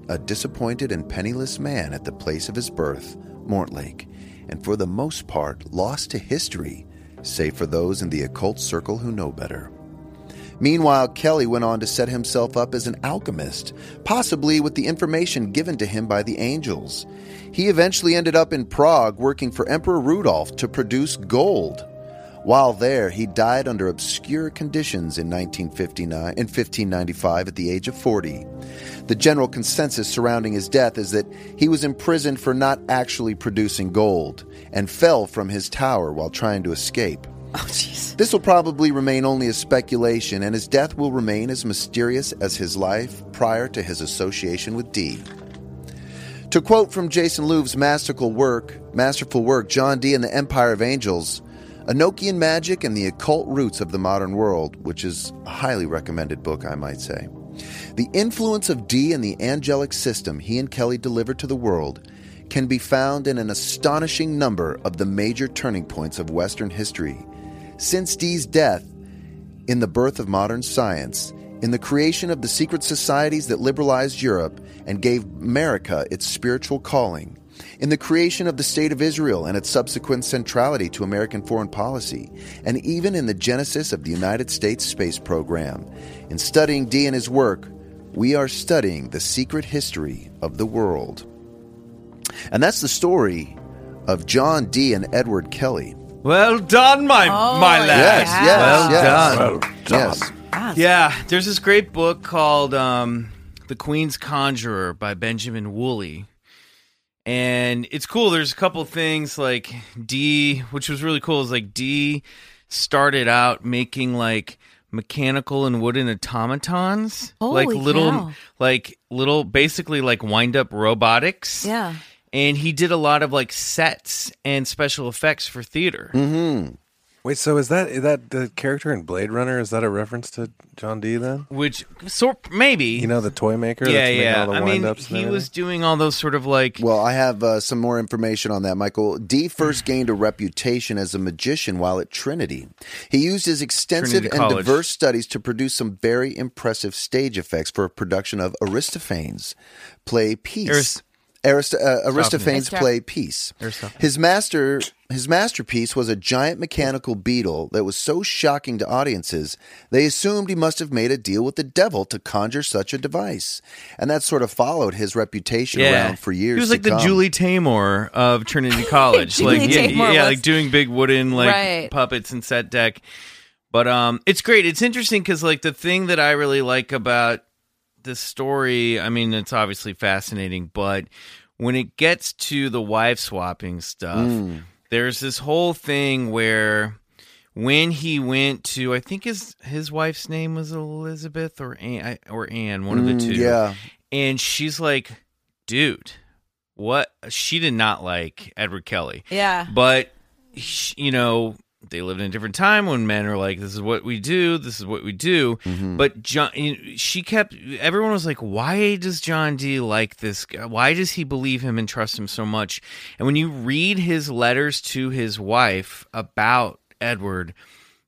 a disappointed and penniless man at the place of his birth, Mortlake, and for the most part lost to history, save for those in the occult circle who know better. Meanwhile, Kelly went on to set himself up as an alchemist, possibly with the information given to him by the angels. He eventually ended up in Prague working for Emperor Rudolf to produce gold. While there, he died under obscure conditions in 1959 in 1595 at the age of 40. The general consensus surrounding his death is that he was imprisoned for not actually producing gold and fell from his tower while trying to escape. Oh, jeez. This will probably remain only a speculation, and his death will remain as mysterious as his life prior to his association with Dee. To quote from Jason Louv's masterful work, masterful work, John Dee and the Empire of Angels, Enochian Magic and the Occult Roots of the Modern World, which is a highly recommended book, I might say. The influence of Dee and the angelic system he and Kelly delivered to the world can be found in an astonishing number of the major turning points of Western history. Since Dee's death, in the birth of modern science, in the creation of the secret societies that liberalized Europe and gave America its spiritual calling, in the creation of the State of Israel and its subsequent centrality to American foreign policy, and even in the genesis of the United States space program. In studying Dee and his work, we are studying the secret history of the world. And that's the story of John Dee and Edward Kelly. Well done, my Oh, my lad. Yes, yeah. yes, Well yes. done. Well done. Yes. Yeah, there's this great book called um, The Queen's Conjurer by Benjamin Woolley. And it's cool. There's a couple things like Dee, which was really cool, is like Dee started out making like mechanical and wooden automatons. like little cow. like little basically like wind up robotics. Yeah. And he did a lot of like sets and special effects for theater. Mm-hmm. Wait, so is that is that the character in Blade Runner? Is that a reference to John Dee then? Which sort maybe You know the toy maker? yeah, that's making yeah. All the I mean, he was doing all those sort of like Well, I have uh, some more information on that, Michael. Dee first gained a reputation as a magician while at Trinity. He used his extensive and diverse studies to produce some very impressive stage effects for a production of Aristophanes' play Peace. Arist- Arist- uh, Aristophanes' Aristophanes. play Peace. His master, his masterpiece was a giant mechanical beetle that was so shocking to audiences they assumed he must have made a deal with the devil to conjure such a device, and that sort of followed his reputation around for years. He was to like the come. Julie Taymor of Trinity College, Julie like yeah, Taymor yeah, was- like doing big wooden like Right. puppets and set deck. But um, it's great. It's interesting because like the thing that I really like about this story, I mean, it's obviously fascinating, but when it gets to the wife swapping stuff, Mm. there's this whole thing where when he went to, I think his his wife's name was Elizabeth or Anne, or Anne, one of the Mm, two. Yeah. and she's like, dude, what? She did not like Edward Kelly, Yeah. but you know they lived in a different time when men are like, this is what we do, this is what we do. Mm-hmm. But John, you know, she kept. Everyone was like, why does John Dee like this guy? Why does he believe him and trust him so much? And when you read his letters to his wife about Edward.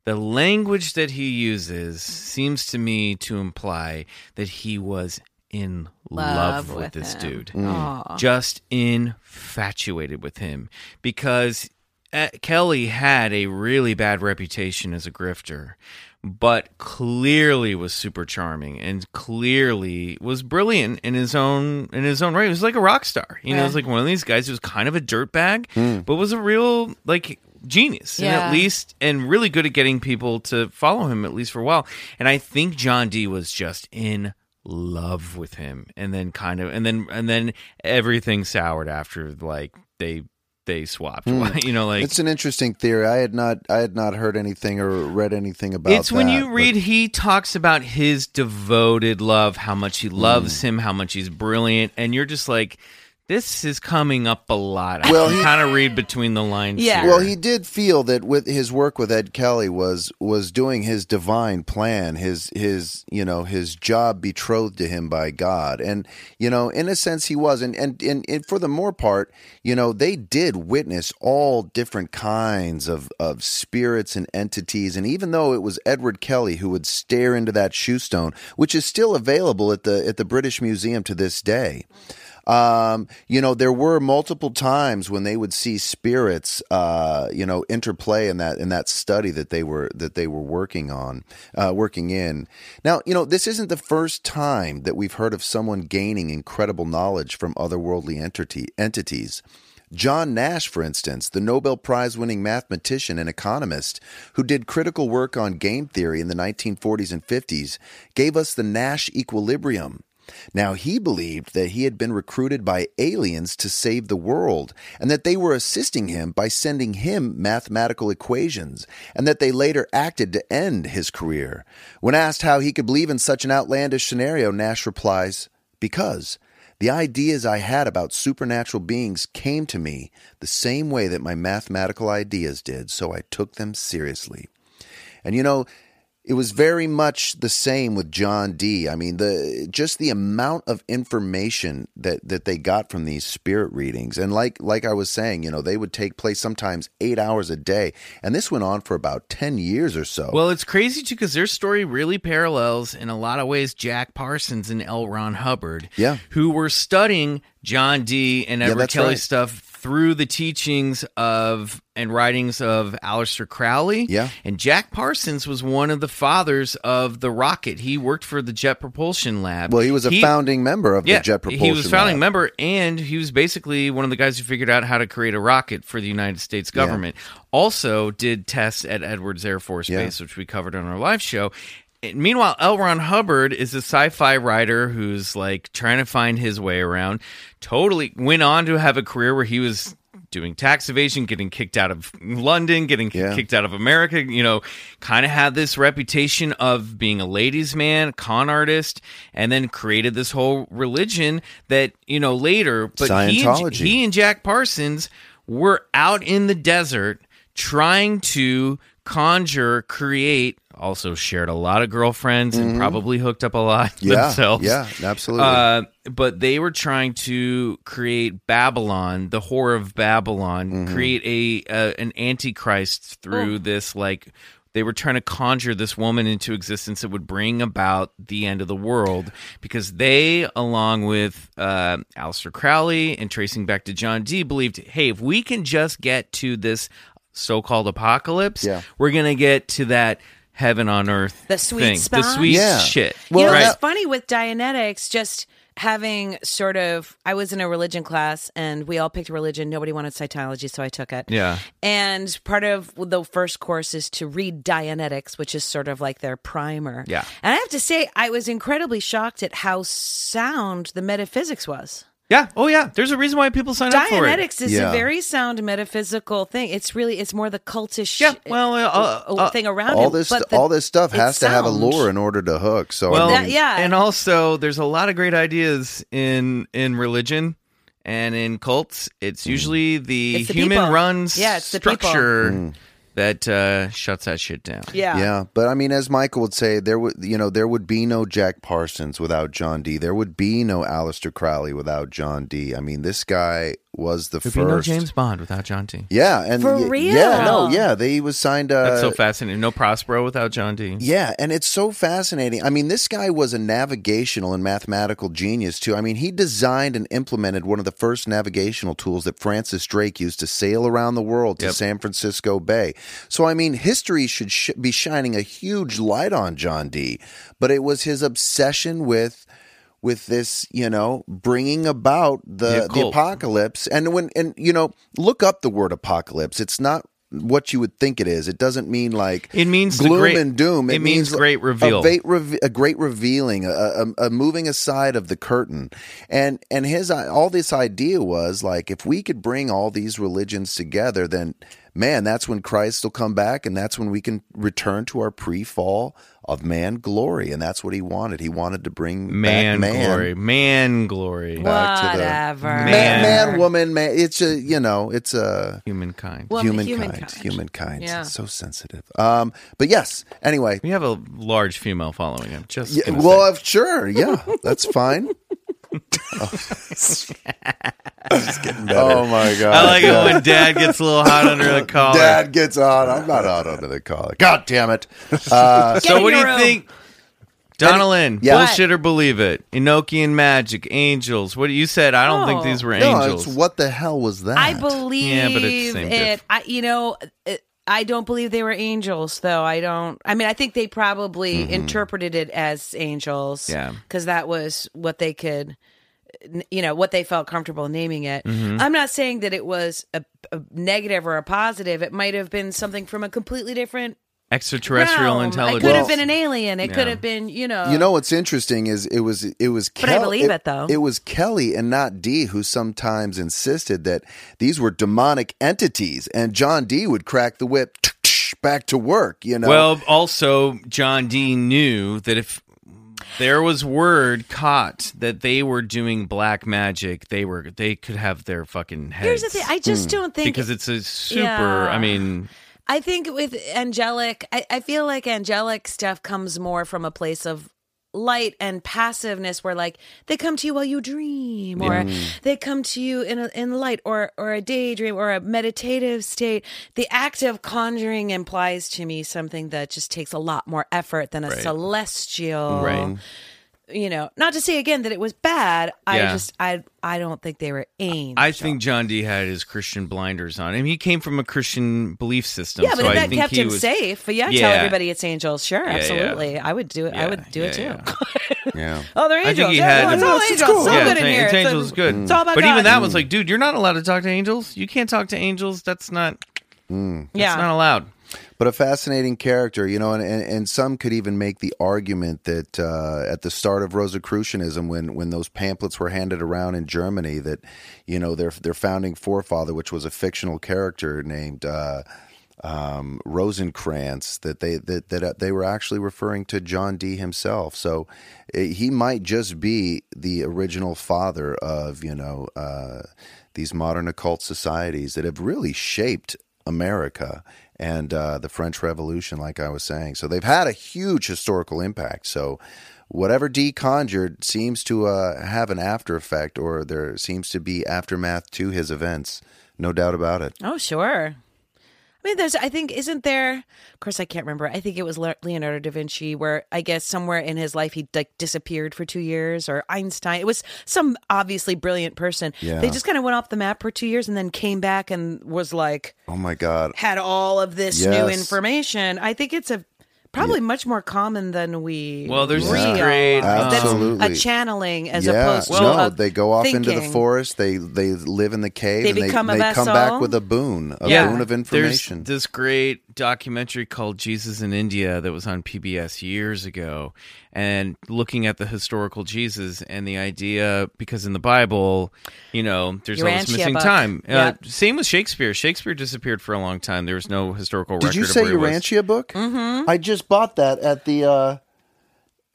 The language that he uses seems to me to imply that he was in love, Love with, with this him. dude Mm. Just infatuated with him because Uh, Kelly had a really bad reputation as a grifter, but clearly was super charming and clearly was brilliant in his own in his own right. He was like a rock star. You know, he was like one of these guys who was kind of a dirtbag, hmm. but was a real like genius and at least and really good at getting people to follow him at least for a while. And I think John Dee was just in love with him and then kind of and then and then everything soured after like they they swapped. Hmm. You know like It's an interesting theory. I had not I had not heard anything or read anything about it's when that, you but- read he talks about his devoted love how much he loves hmm. him how much he's brilliant and you're just like this is coming up a lot i Well, can kind of read between the lines Yeah. here. Well, he did feel that with his work with Ed Kelly was was doing his divine plan, his his you know his job betrothed to him by God, and you know in a sense he was, and and and, and for the more part, you know they did witness all different kinds of of spirits and entities, and even though it was Edward Kelly who would stare into that show stone, which is still available at the at the British Museum to this day. Um, you know, there were multiple times when they would see spirits, uh, you know, interplay in that in that study that they were that they were working on, uh, working in. Now, you know, this isn't the first time that we've heard of someone gaining incredible knowledge from otherworldly entity entities. John Nash, for instance, the Nobel Prize winning mathematician and economist who did critical work on game theory in the 1940s and 50s, gave us the Nash equilibrium. Now, he believed that he had been recruited by aliens to save the world, and that they were assisting him by sending him mathematical equations, and that they later acted to end his career. When asked how he could believe in such an outlandish scenario, Nash replies, Because the ideas I had about supernatural beings came to me the same way that my mathematical ideas did, so I took them seriously. And you know, it was very much the same with John Dee. I mean, the just the amount of information that that they got from these spirit readings, and like like I was saying, you know, they would take place sometimes eight hours a day, and this went on for about ten years or so. Well, it's crazy too because their story really parallels in a lot of ways Jack Parsons and L. Ron Hubbard, Yeah. who were studying John Dee. and Yeah, Edward that's Kelly right. stuff through the teachings of and writings of Aleister Crowley. Yeah. And Jack Parsons was one of the fathers of the rocket. He worked for the Jet Propulsion Lab. Well, he was a founding member of the Jet Propulsion Lab. He was a founding Lab. member, and he was basically one of the guys who figured out how to create a rocket for the United States government. Also, did tests at Edwards Air Force Yeah. Base, which we covered on our live show. Meanwhile, L. Ron Hubbard is a sci-fi writer who's like trying to find his way around. Totally went on to have a career where he was doing tax evasion, getting kicked out of London, getting Yeah. kicked out of America. You know, kind of had this reputation of being a ladies' man, con artist, and then created this whole religion that you know later. But he and, he and Jack Parsons were out in the desert trying to conjure, create. Also shared a lot of girlfriends and probably hooked up a lot Mm-hmm. Yeah, themselves. yeah, absolutely. Uh, but they were trying to create Babylon, the whore of Babylon, Mm-hmm. create a uh, an antichrist through this like they were trying to conjure this woman into existence that would bring about the end of the world because they, along with uh, Aleister Crowley and tracing back to John Dee, believed, hey, if we can just get to this so-called apocalypse, Yeah. we're gonna get to that heaven on earth The sweet thing, the sweet Yeah. shit. Well, you know, right? it's funny with Dianetics, just having sort of, I was in a religion class and we all picked religion. Nobody wanted Scientology, so I took it. Yeah. And part of the first course is to read Dianetics, which is sort of like their primer. Yeah. And I have to say, I was incredibly shocked at how sound the metaphysics was. Yeah. Oh, yeah. There's a reason why people sign up for it. Dianetics is Yeah. a very sound metaphysical thing. It's really, it's more the cultish Yeah, well, uh, uh, uh, thing around all it. this but the- all this stuff it's has to have a lure in order to hook. So Well, I mean, That- yeah. And also, there's a lot of great ideas in in religion and in cults. It's Mm. usually the, It's the human people. runs Yeah, it's the people. structure that uh, shuts that shit down. yeah. Yeah, but I mean, as Michael would say, there would you know there would be no Jack Parsons without John Dee. There would be no Aleister Crowley without John Dee. I mean, this guy was the There'd first. be no James Bond without John Dee. Yeah, and For y- real? Yeah, no, yeah, they he was signed. Uh, That's so fascinating. No Prospero without John Dee. Yeah, and it's so fascinating. I mean, this guy was a navigational and mathematical genius too. I mean, he designed and implemented one of the first navigational tools that Francis Drake used to sail around the world to Yep. San Francisco Bay. So, I mean, history should sh- be shining a huge light on John Dee. But it was his obsession with with this, you know, bringing about The the the, apocalypse. And when and you know, look up the word apocalypse. It's not what you would think it is. It doesn't mean like It means gloom great- and doom. it means great reveal. A reve- a great revealing, a, a, a moving aside of the curtain, and and his all this idea was like if we could bring all these religions together, then man, that's when Christ will come back, and that's when we can return to our pre-fall of man glory, and that's what he wanted. He wanted to bring Man, back man glory. Man glory. back to the Whatever. man, Man. man, woman, man. It's a you know, it's a Humankind. Well, humankind, humankind. humankind. Yeah. So sensitive. Um, but yes. Anyway, we have a large female following. I'm just Yeah, well, say. uh, sure, yeah, that's fine. oh my god! I like it when Dad gets a little hot under the collar. Dad gets hot. I'm not hot under the collar. God damn it! Uh, so what do you room. think? Donna Lynne, Yeah. bullshit or believe it? Enochian magic, angels. What you said? I don't think Oh. these were no, angels. it's what the hell was that? I believe Yeah, but it's the same it. diff. I, you know, it, I don't believe they were angels, though. I don't. I mean, I think they probably interpreted it as angels. Mm-hmm. Yeah. because that was what they could, you know, what they felt comfortable naming it. Mm-hmm. I'm not saying that it was a, a negative or a positive. It might have been something from a completely different Extraterrestrial realm. intelligence. It could have been an alien. It Yeah. could have been, you know, You know what's interesting is it was it was. But I believe it, though. It was Kelly and not Dee who sometimes insisted that these were demonic entities, and John Dee would crack the whip back to work. You know, Well, also John Dean knew that if there was word caught that they were doing black magic, they were they could have their fucking heads. Here's the thing. I just hmm. don't think because it's a super. Yeah. I mean, I think with angelic, I, I feel like angelic stuff comes more from a place of light and passiveness where like they come to you while you dream or mm. they come to you in a in light or or a daydream or a meditative state the act of conjuring implies to me something that just takes a lot more effort than a Right. celestial Right. You know, not to say again that it was bad. I Yeah. just I I don't think they were angels. I think John Dee had his Christian blinders on. I mean, he came from a Christian belief system. Yeah, but so if I that think kept him was, safe, but yeah, tell everybody it's angels. Sure, Yeah, yeah. absolutely. I would do it. I would do it too. Yeah. oh, they're I think angels. he yeah, had- no, it's all It's angels. cool. It's all yeah, good in it's- here. it's It's- angels is good. It's all about but even God. that was like, dude, you're not allowed to talk to angels. You can't talk to angels. That's not. Mm. yeah. It's not allowed. But a fascinating character, you know, and, and, and some could even make the argument that uh, at the start of Rosicrucianism, when when those pamphlets were handed around in Germany, that you know their their founding forefather, which was a fictional character named uh, um, Rosencrantz, that they that that uh, they were actually referring to John Dee himself. So uh, he might just be the original father of you know uh, these modern occult societies that have really shaped America and uh, the French Revolution, like I was saying. So they've had a huge historical impact. So whatever Dee conjured seems to uh, have an after effect, or there seems to be aftermath to his events. No doubt about it. Oh, sure. I mean, there's, I think, isn't there, of course, I can't remember. I think it was Leonardo da Vinci, where I guess somewhere in his life he like disappeared for two years, or Einstein. It was some obviously brilliant person. Yeah. They just kind of went off the map for two years and then came back and was like, Oh my God. had all of this new information. I think it's a probably much more common than we Well, there's this realize. great, That's um, Absolutely. a channeling as yeah, opposed to no, a they go off into the thinking. forest. They they live in the cave. They and become a they, they come back vessel. with a boon, a Yeah. boon of information. There's this great documentary called Jesus in India that was on PBS years ago, and looking at the historical Jesus and the idea because in the Bible, you know, there's all this missing book. time. Uh, Same with Shakespeare. Shakespeare disappeared for a long time. There was no historical Did record. you of say where he was. Urantia book? Mm-hmm. I just bought that at the. Uh,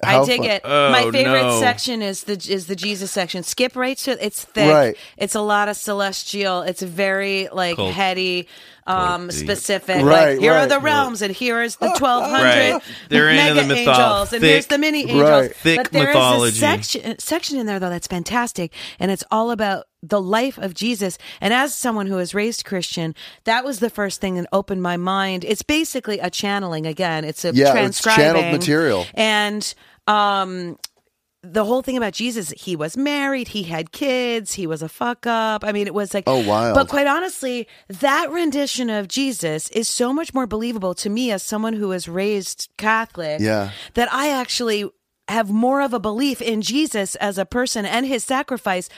I how dig fu- it. Oh, My favorite no. section is the is the Jesus section. Skip right to it's thick. Right. It's a lot of celestial. It's very like Cult- heady, um, culty. specific. Right, like here are the realms, and here is the twelve hundred Right. They're mega the mytho- angels, and thick- here's the mini angels. Right. Thick but there is mythology. a section section in there though that's fantastic, and it's all about the life of Jesus. And as someone who was raised Christian, that was the first thing that opened my mind. It's basically a channeling. Again, it's a Yeah, it's transcribing channeled material. and um the whole thing about Jesus, he was married, he had kids, he was a fuck up. I mean, it was like, Oh, wild. But quite honestly, that rendition of Jesus is so much more believable to me as someone who was raised Catholic. Yeah. That I actually have more of a belief in Jesus as a person and his sacrifice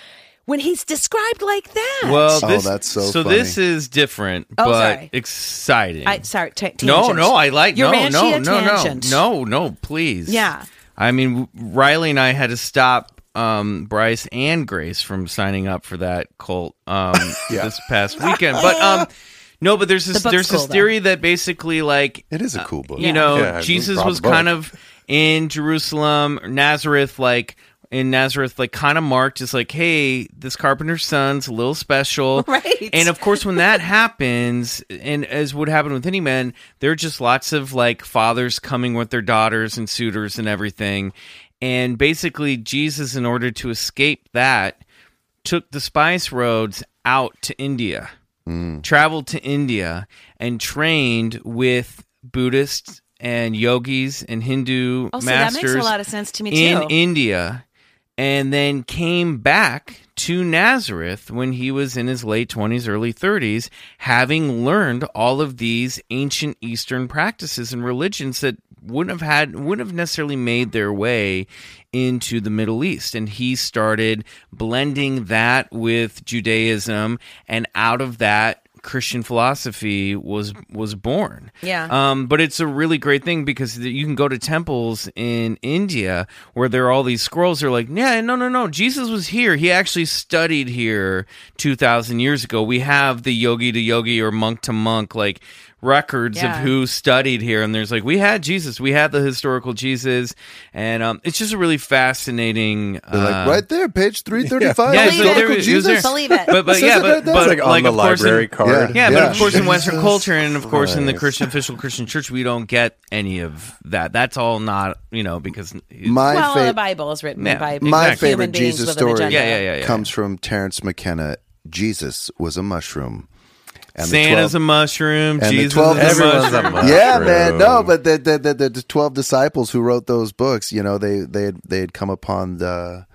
when he's described like that. Well, Oh, this, that's so So funny. this is different, Oh, but sorry. exciting. I sorry, ta- no, tangent. no, I like Your no, no, Urantia no, no, no, no, please. Yeah. I mean, Riley and I had to stop um, Bryce and Grace from signing up for that cult um, this past weekend. But um, no, but there's this book's there's cool, this though. that basically like It is a cool book. you know Yeah, Jesus was kind of in Jerusalem, Nazareth, like. In Nazareth, like kind of marked as like, hey, this carpenter's son's a little special, Right. And of course, when that happens, and as would happen with any man, there are just lots of like fathers coming with their daughters and suitors and everything. And basically, Jesus, in order to escape that, took the spice roads out to India, mm. traveled to India, and trained with Buddhists and yogis and Hindu Oh, so that makes a masters lot of sense to me, too. in. India, and then came back to Nazareth when he was in his late 20s, early 30s, having learned all of these ancient Eastern practices and religions that wouldn't have had wouldn't have necessarily made their way into the Middle East. And he started blending that with Judaism and out of that Christian philosophy was was born. Yeah. Um, but it's a really great thing because you can go to temples in India where there are all these scrolls. They're like, yeah, no, no, no. Jesus was here. He actually studied here two thousand years ago. We have the yogi to yogi or monk to monk like records Yeah. of who studied here, and there's like we had Jesus. We had the historical Jesus, and um, it's just a really fascinating. Uh, like right there, page three thirty-five. yeah, Believe so it. there historical was- it was Jesus. Believe it. But but yeah, but, but It's like on the of course in- card. yeah, but of course in Western culture and of course in the Christian official Christian church, we don't get any of that. That's all not you know because My well, fa- the Bible is written Yeah, by My Exactly. human favorite beings Jesus with an story. Yeah, yeah, yeah, yeah. comes from Terence McKenna. Jesus was a mushroom. And the Santa's 12 a mushroom. and the Jesus 12 is a Everyone's a mushroom. mushroom. Yeah, man. No, but the the, the the twelve disciples who wrote those books, you know, they they had, they had come upon the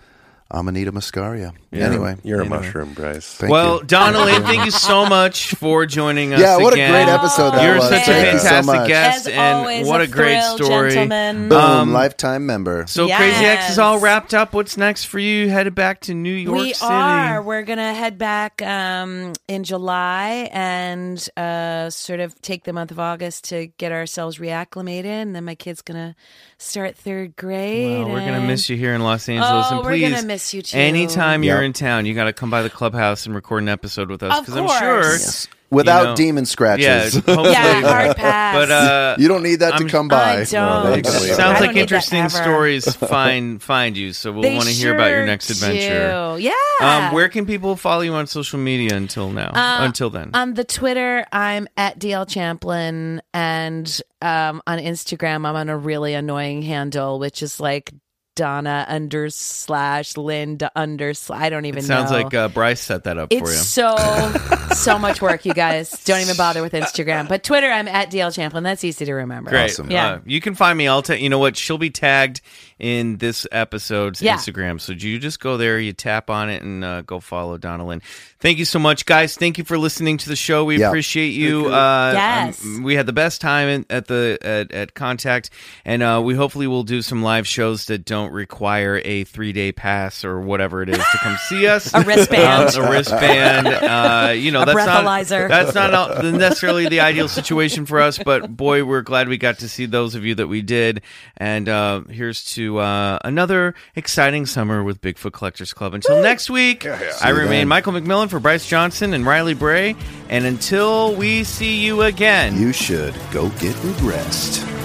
Amanita muscaria. You're- Anyway, you're a Anyway. mushroom, Bryce. thank well, you. Donna Lynne, thank you so much for joining us. Yeah, what a great episode that You're was. such a Thank you so fantastic much. guest, As and always, what a a great thrill, story. gentlemen. boom, um, lifetime member. So Yes. Crazy Ex is all wrapped up. What's next for you? Headed back to New York we City. are. We're gonna head back um, in July and uh, sort of take the month of August to get ourselves reacclimated, and then my kid's gonna start third grade. Well, we're gonna miss you here in Los Angeles, Oh, and we're gonna miss you too. anytime you're in town, you got to come by the clubhouse and record an episode with us Of I'm sure, course. Without you know- demon scratches. yeah, hopefully, Yeah, hard pass. But uh, you don't need that I'm- to come by. I don't. they can leave. sounds I don't like interesting stories find find you. So we'll want to hear about your next adventure. do. Yeah. Um, where can people follow you on social media until now? Uh, until then, On the Twitter, I'm at DL Champlin, and um, on Instagram, I'm on a really annoying handle, which is like Donna under slash Linda under. sl- I don't even it sounds know. like uh, Bryce set that up it's for you. so so much work, you guys. Don't even bother with Instagram. But Twitter, I'm at DL Champlin. That's easy to remember. Great. Awesome. Yeah. Uh, you can find me. I'll tell you know what? She'll be tagged in this episode's Yeah. Instagram. So you just go there, you tap on it, and uh, go follow Donna Lynne. Thank you so much, guys. Thank you for listening to the show. We Yeah. appreciate you. Uh, Yes. um, we had the best time in, at the at, at Contact, and uh, we hopefully will do some live shows that don't require a three day pass or whatever it is to come see us. A wristband. Um, a wristband. Uh, you know, A that's breathalyzer. not that's not necessarily the ideal situation for us, but boy, we're glad we got to see those of you that we did. And uh, here's to uh, another exciting summer with Bigfoot Collectors Club. Until next week, I remain then. Michael McMillan for Bryce Johnson and Riley Bray. And until we see you again, You should go get regressed.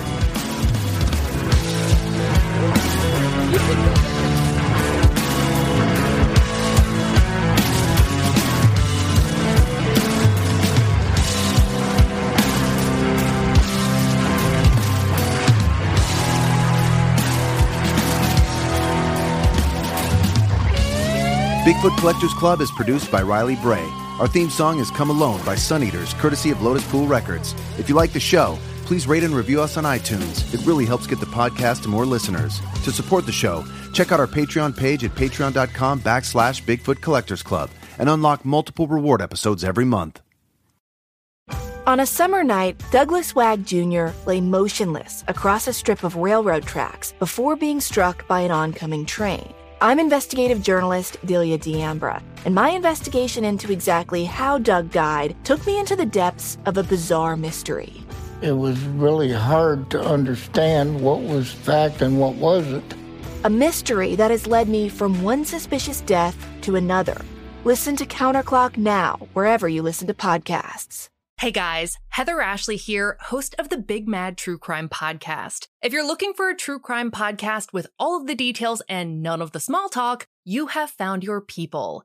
Bigfoot Collectors Club is produced by Riley Bray. Our theme song is Come Alone by Suneaters, courtesy of Lotuspool Records. If you like the show, please rate and review us on iTunes. It really helps get the podcast to more listeners. To support the show, check out our Patreon page at patreon.com backslash Bigfoot Collectors Club and unlock multiple reward episodes every month. On a summer night, Douglas Wag Jr. lay motionless across a strip of railroad tracks before being struck by an oncoming train. I'm investigative journalist Delia D'Ambra, and my investigation into exactly how Doug died took me into the depths of a bizarre mystery. It was really hard to understand what was fact and what wasn't. A mystery that has led me from one suspicious death to another. Listen to Counterclock now, wherever you listen to podcasts. Hey guys, Heather Ashley here, host of the Big Mad True Crime Podcast. If you're looking for a true crime podcast with all of the details and none of the small talk, you have found your people.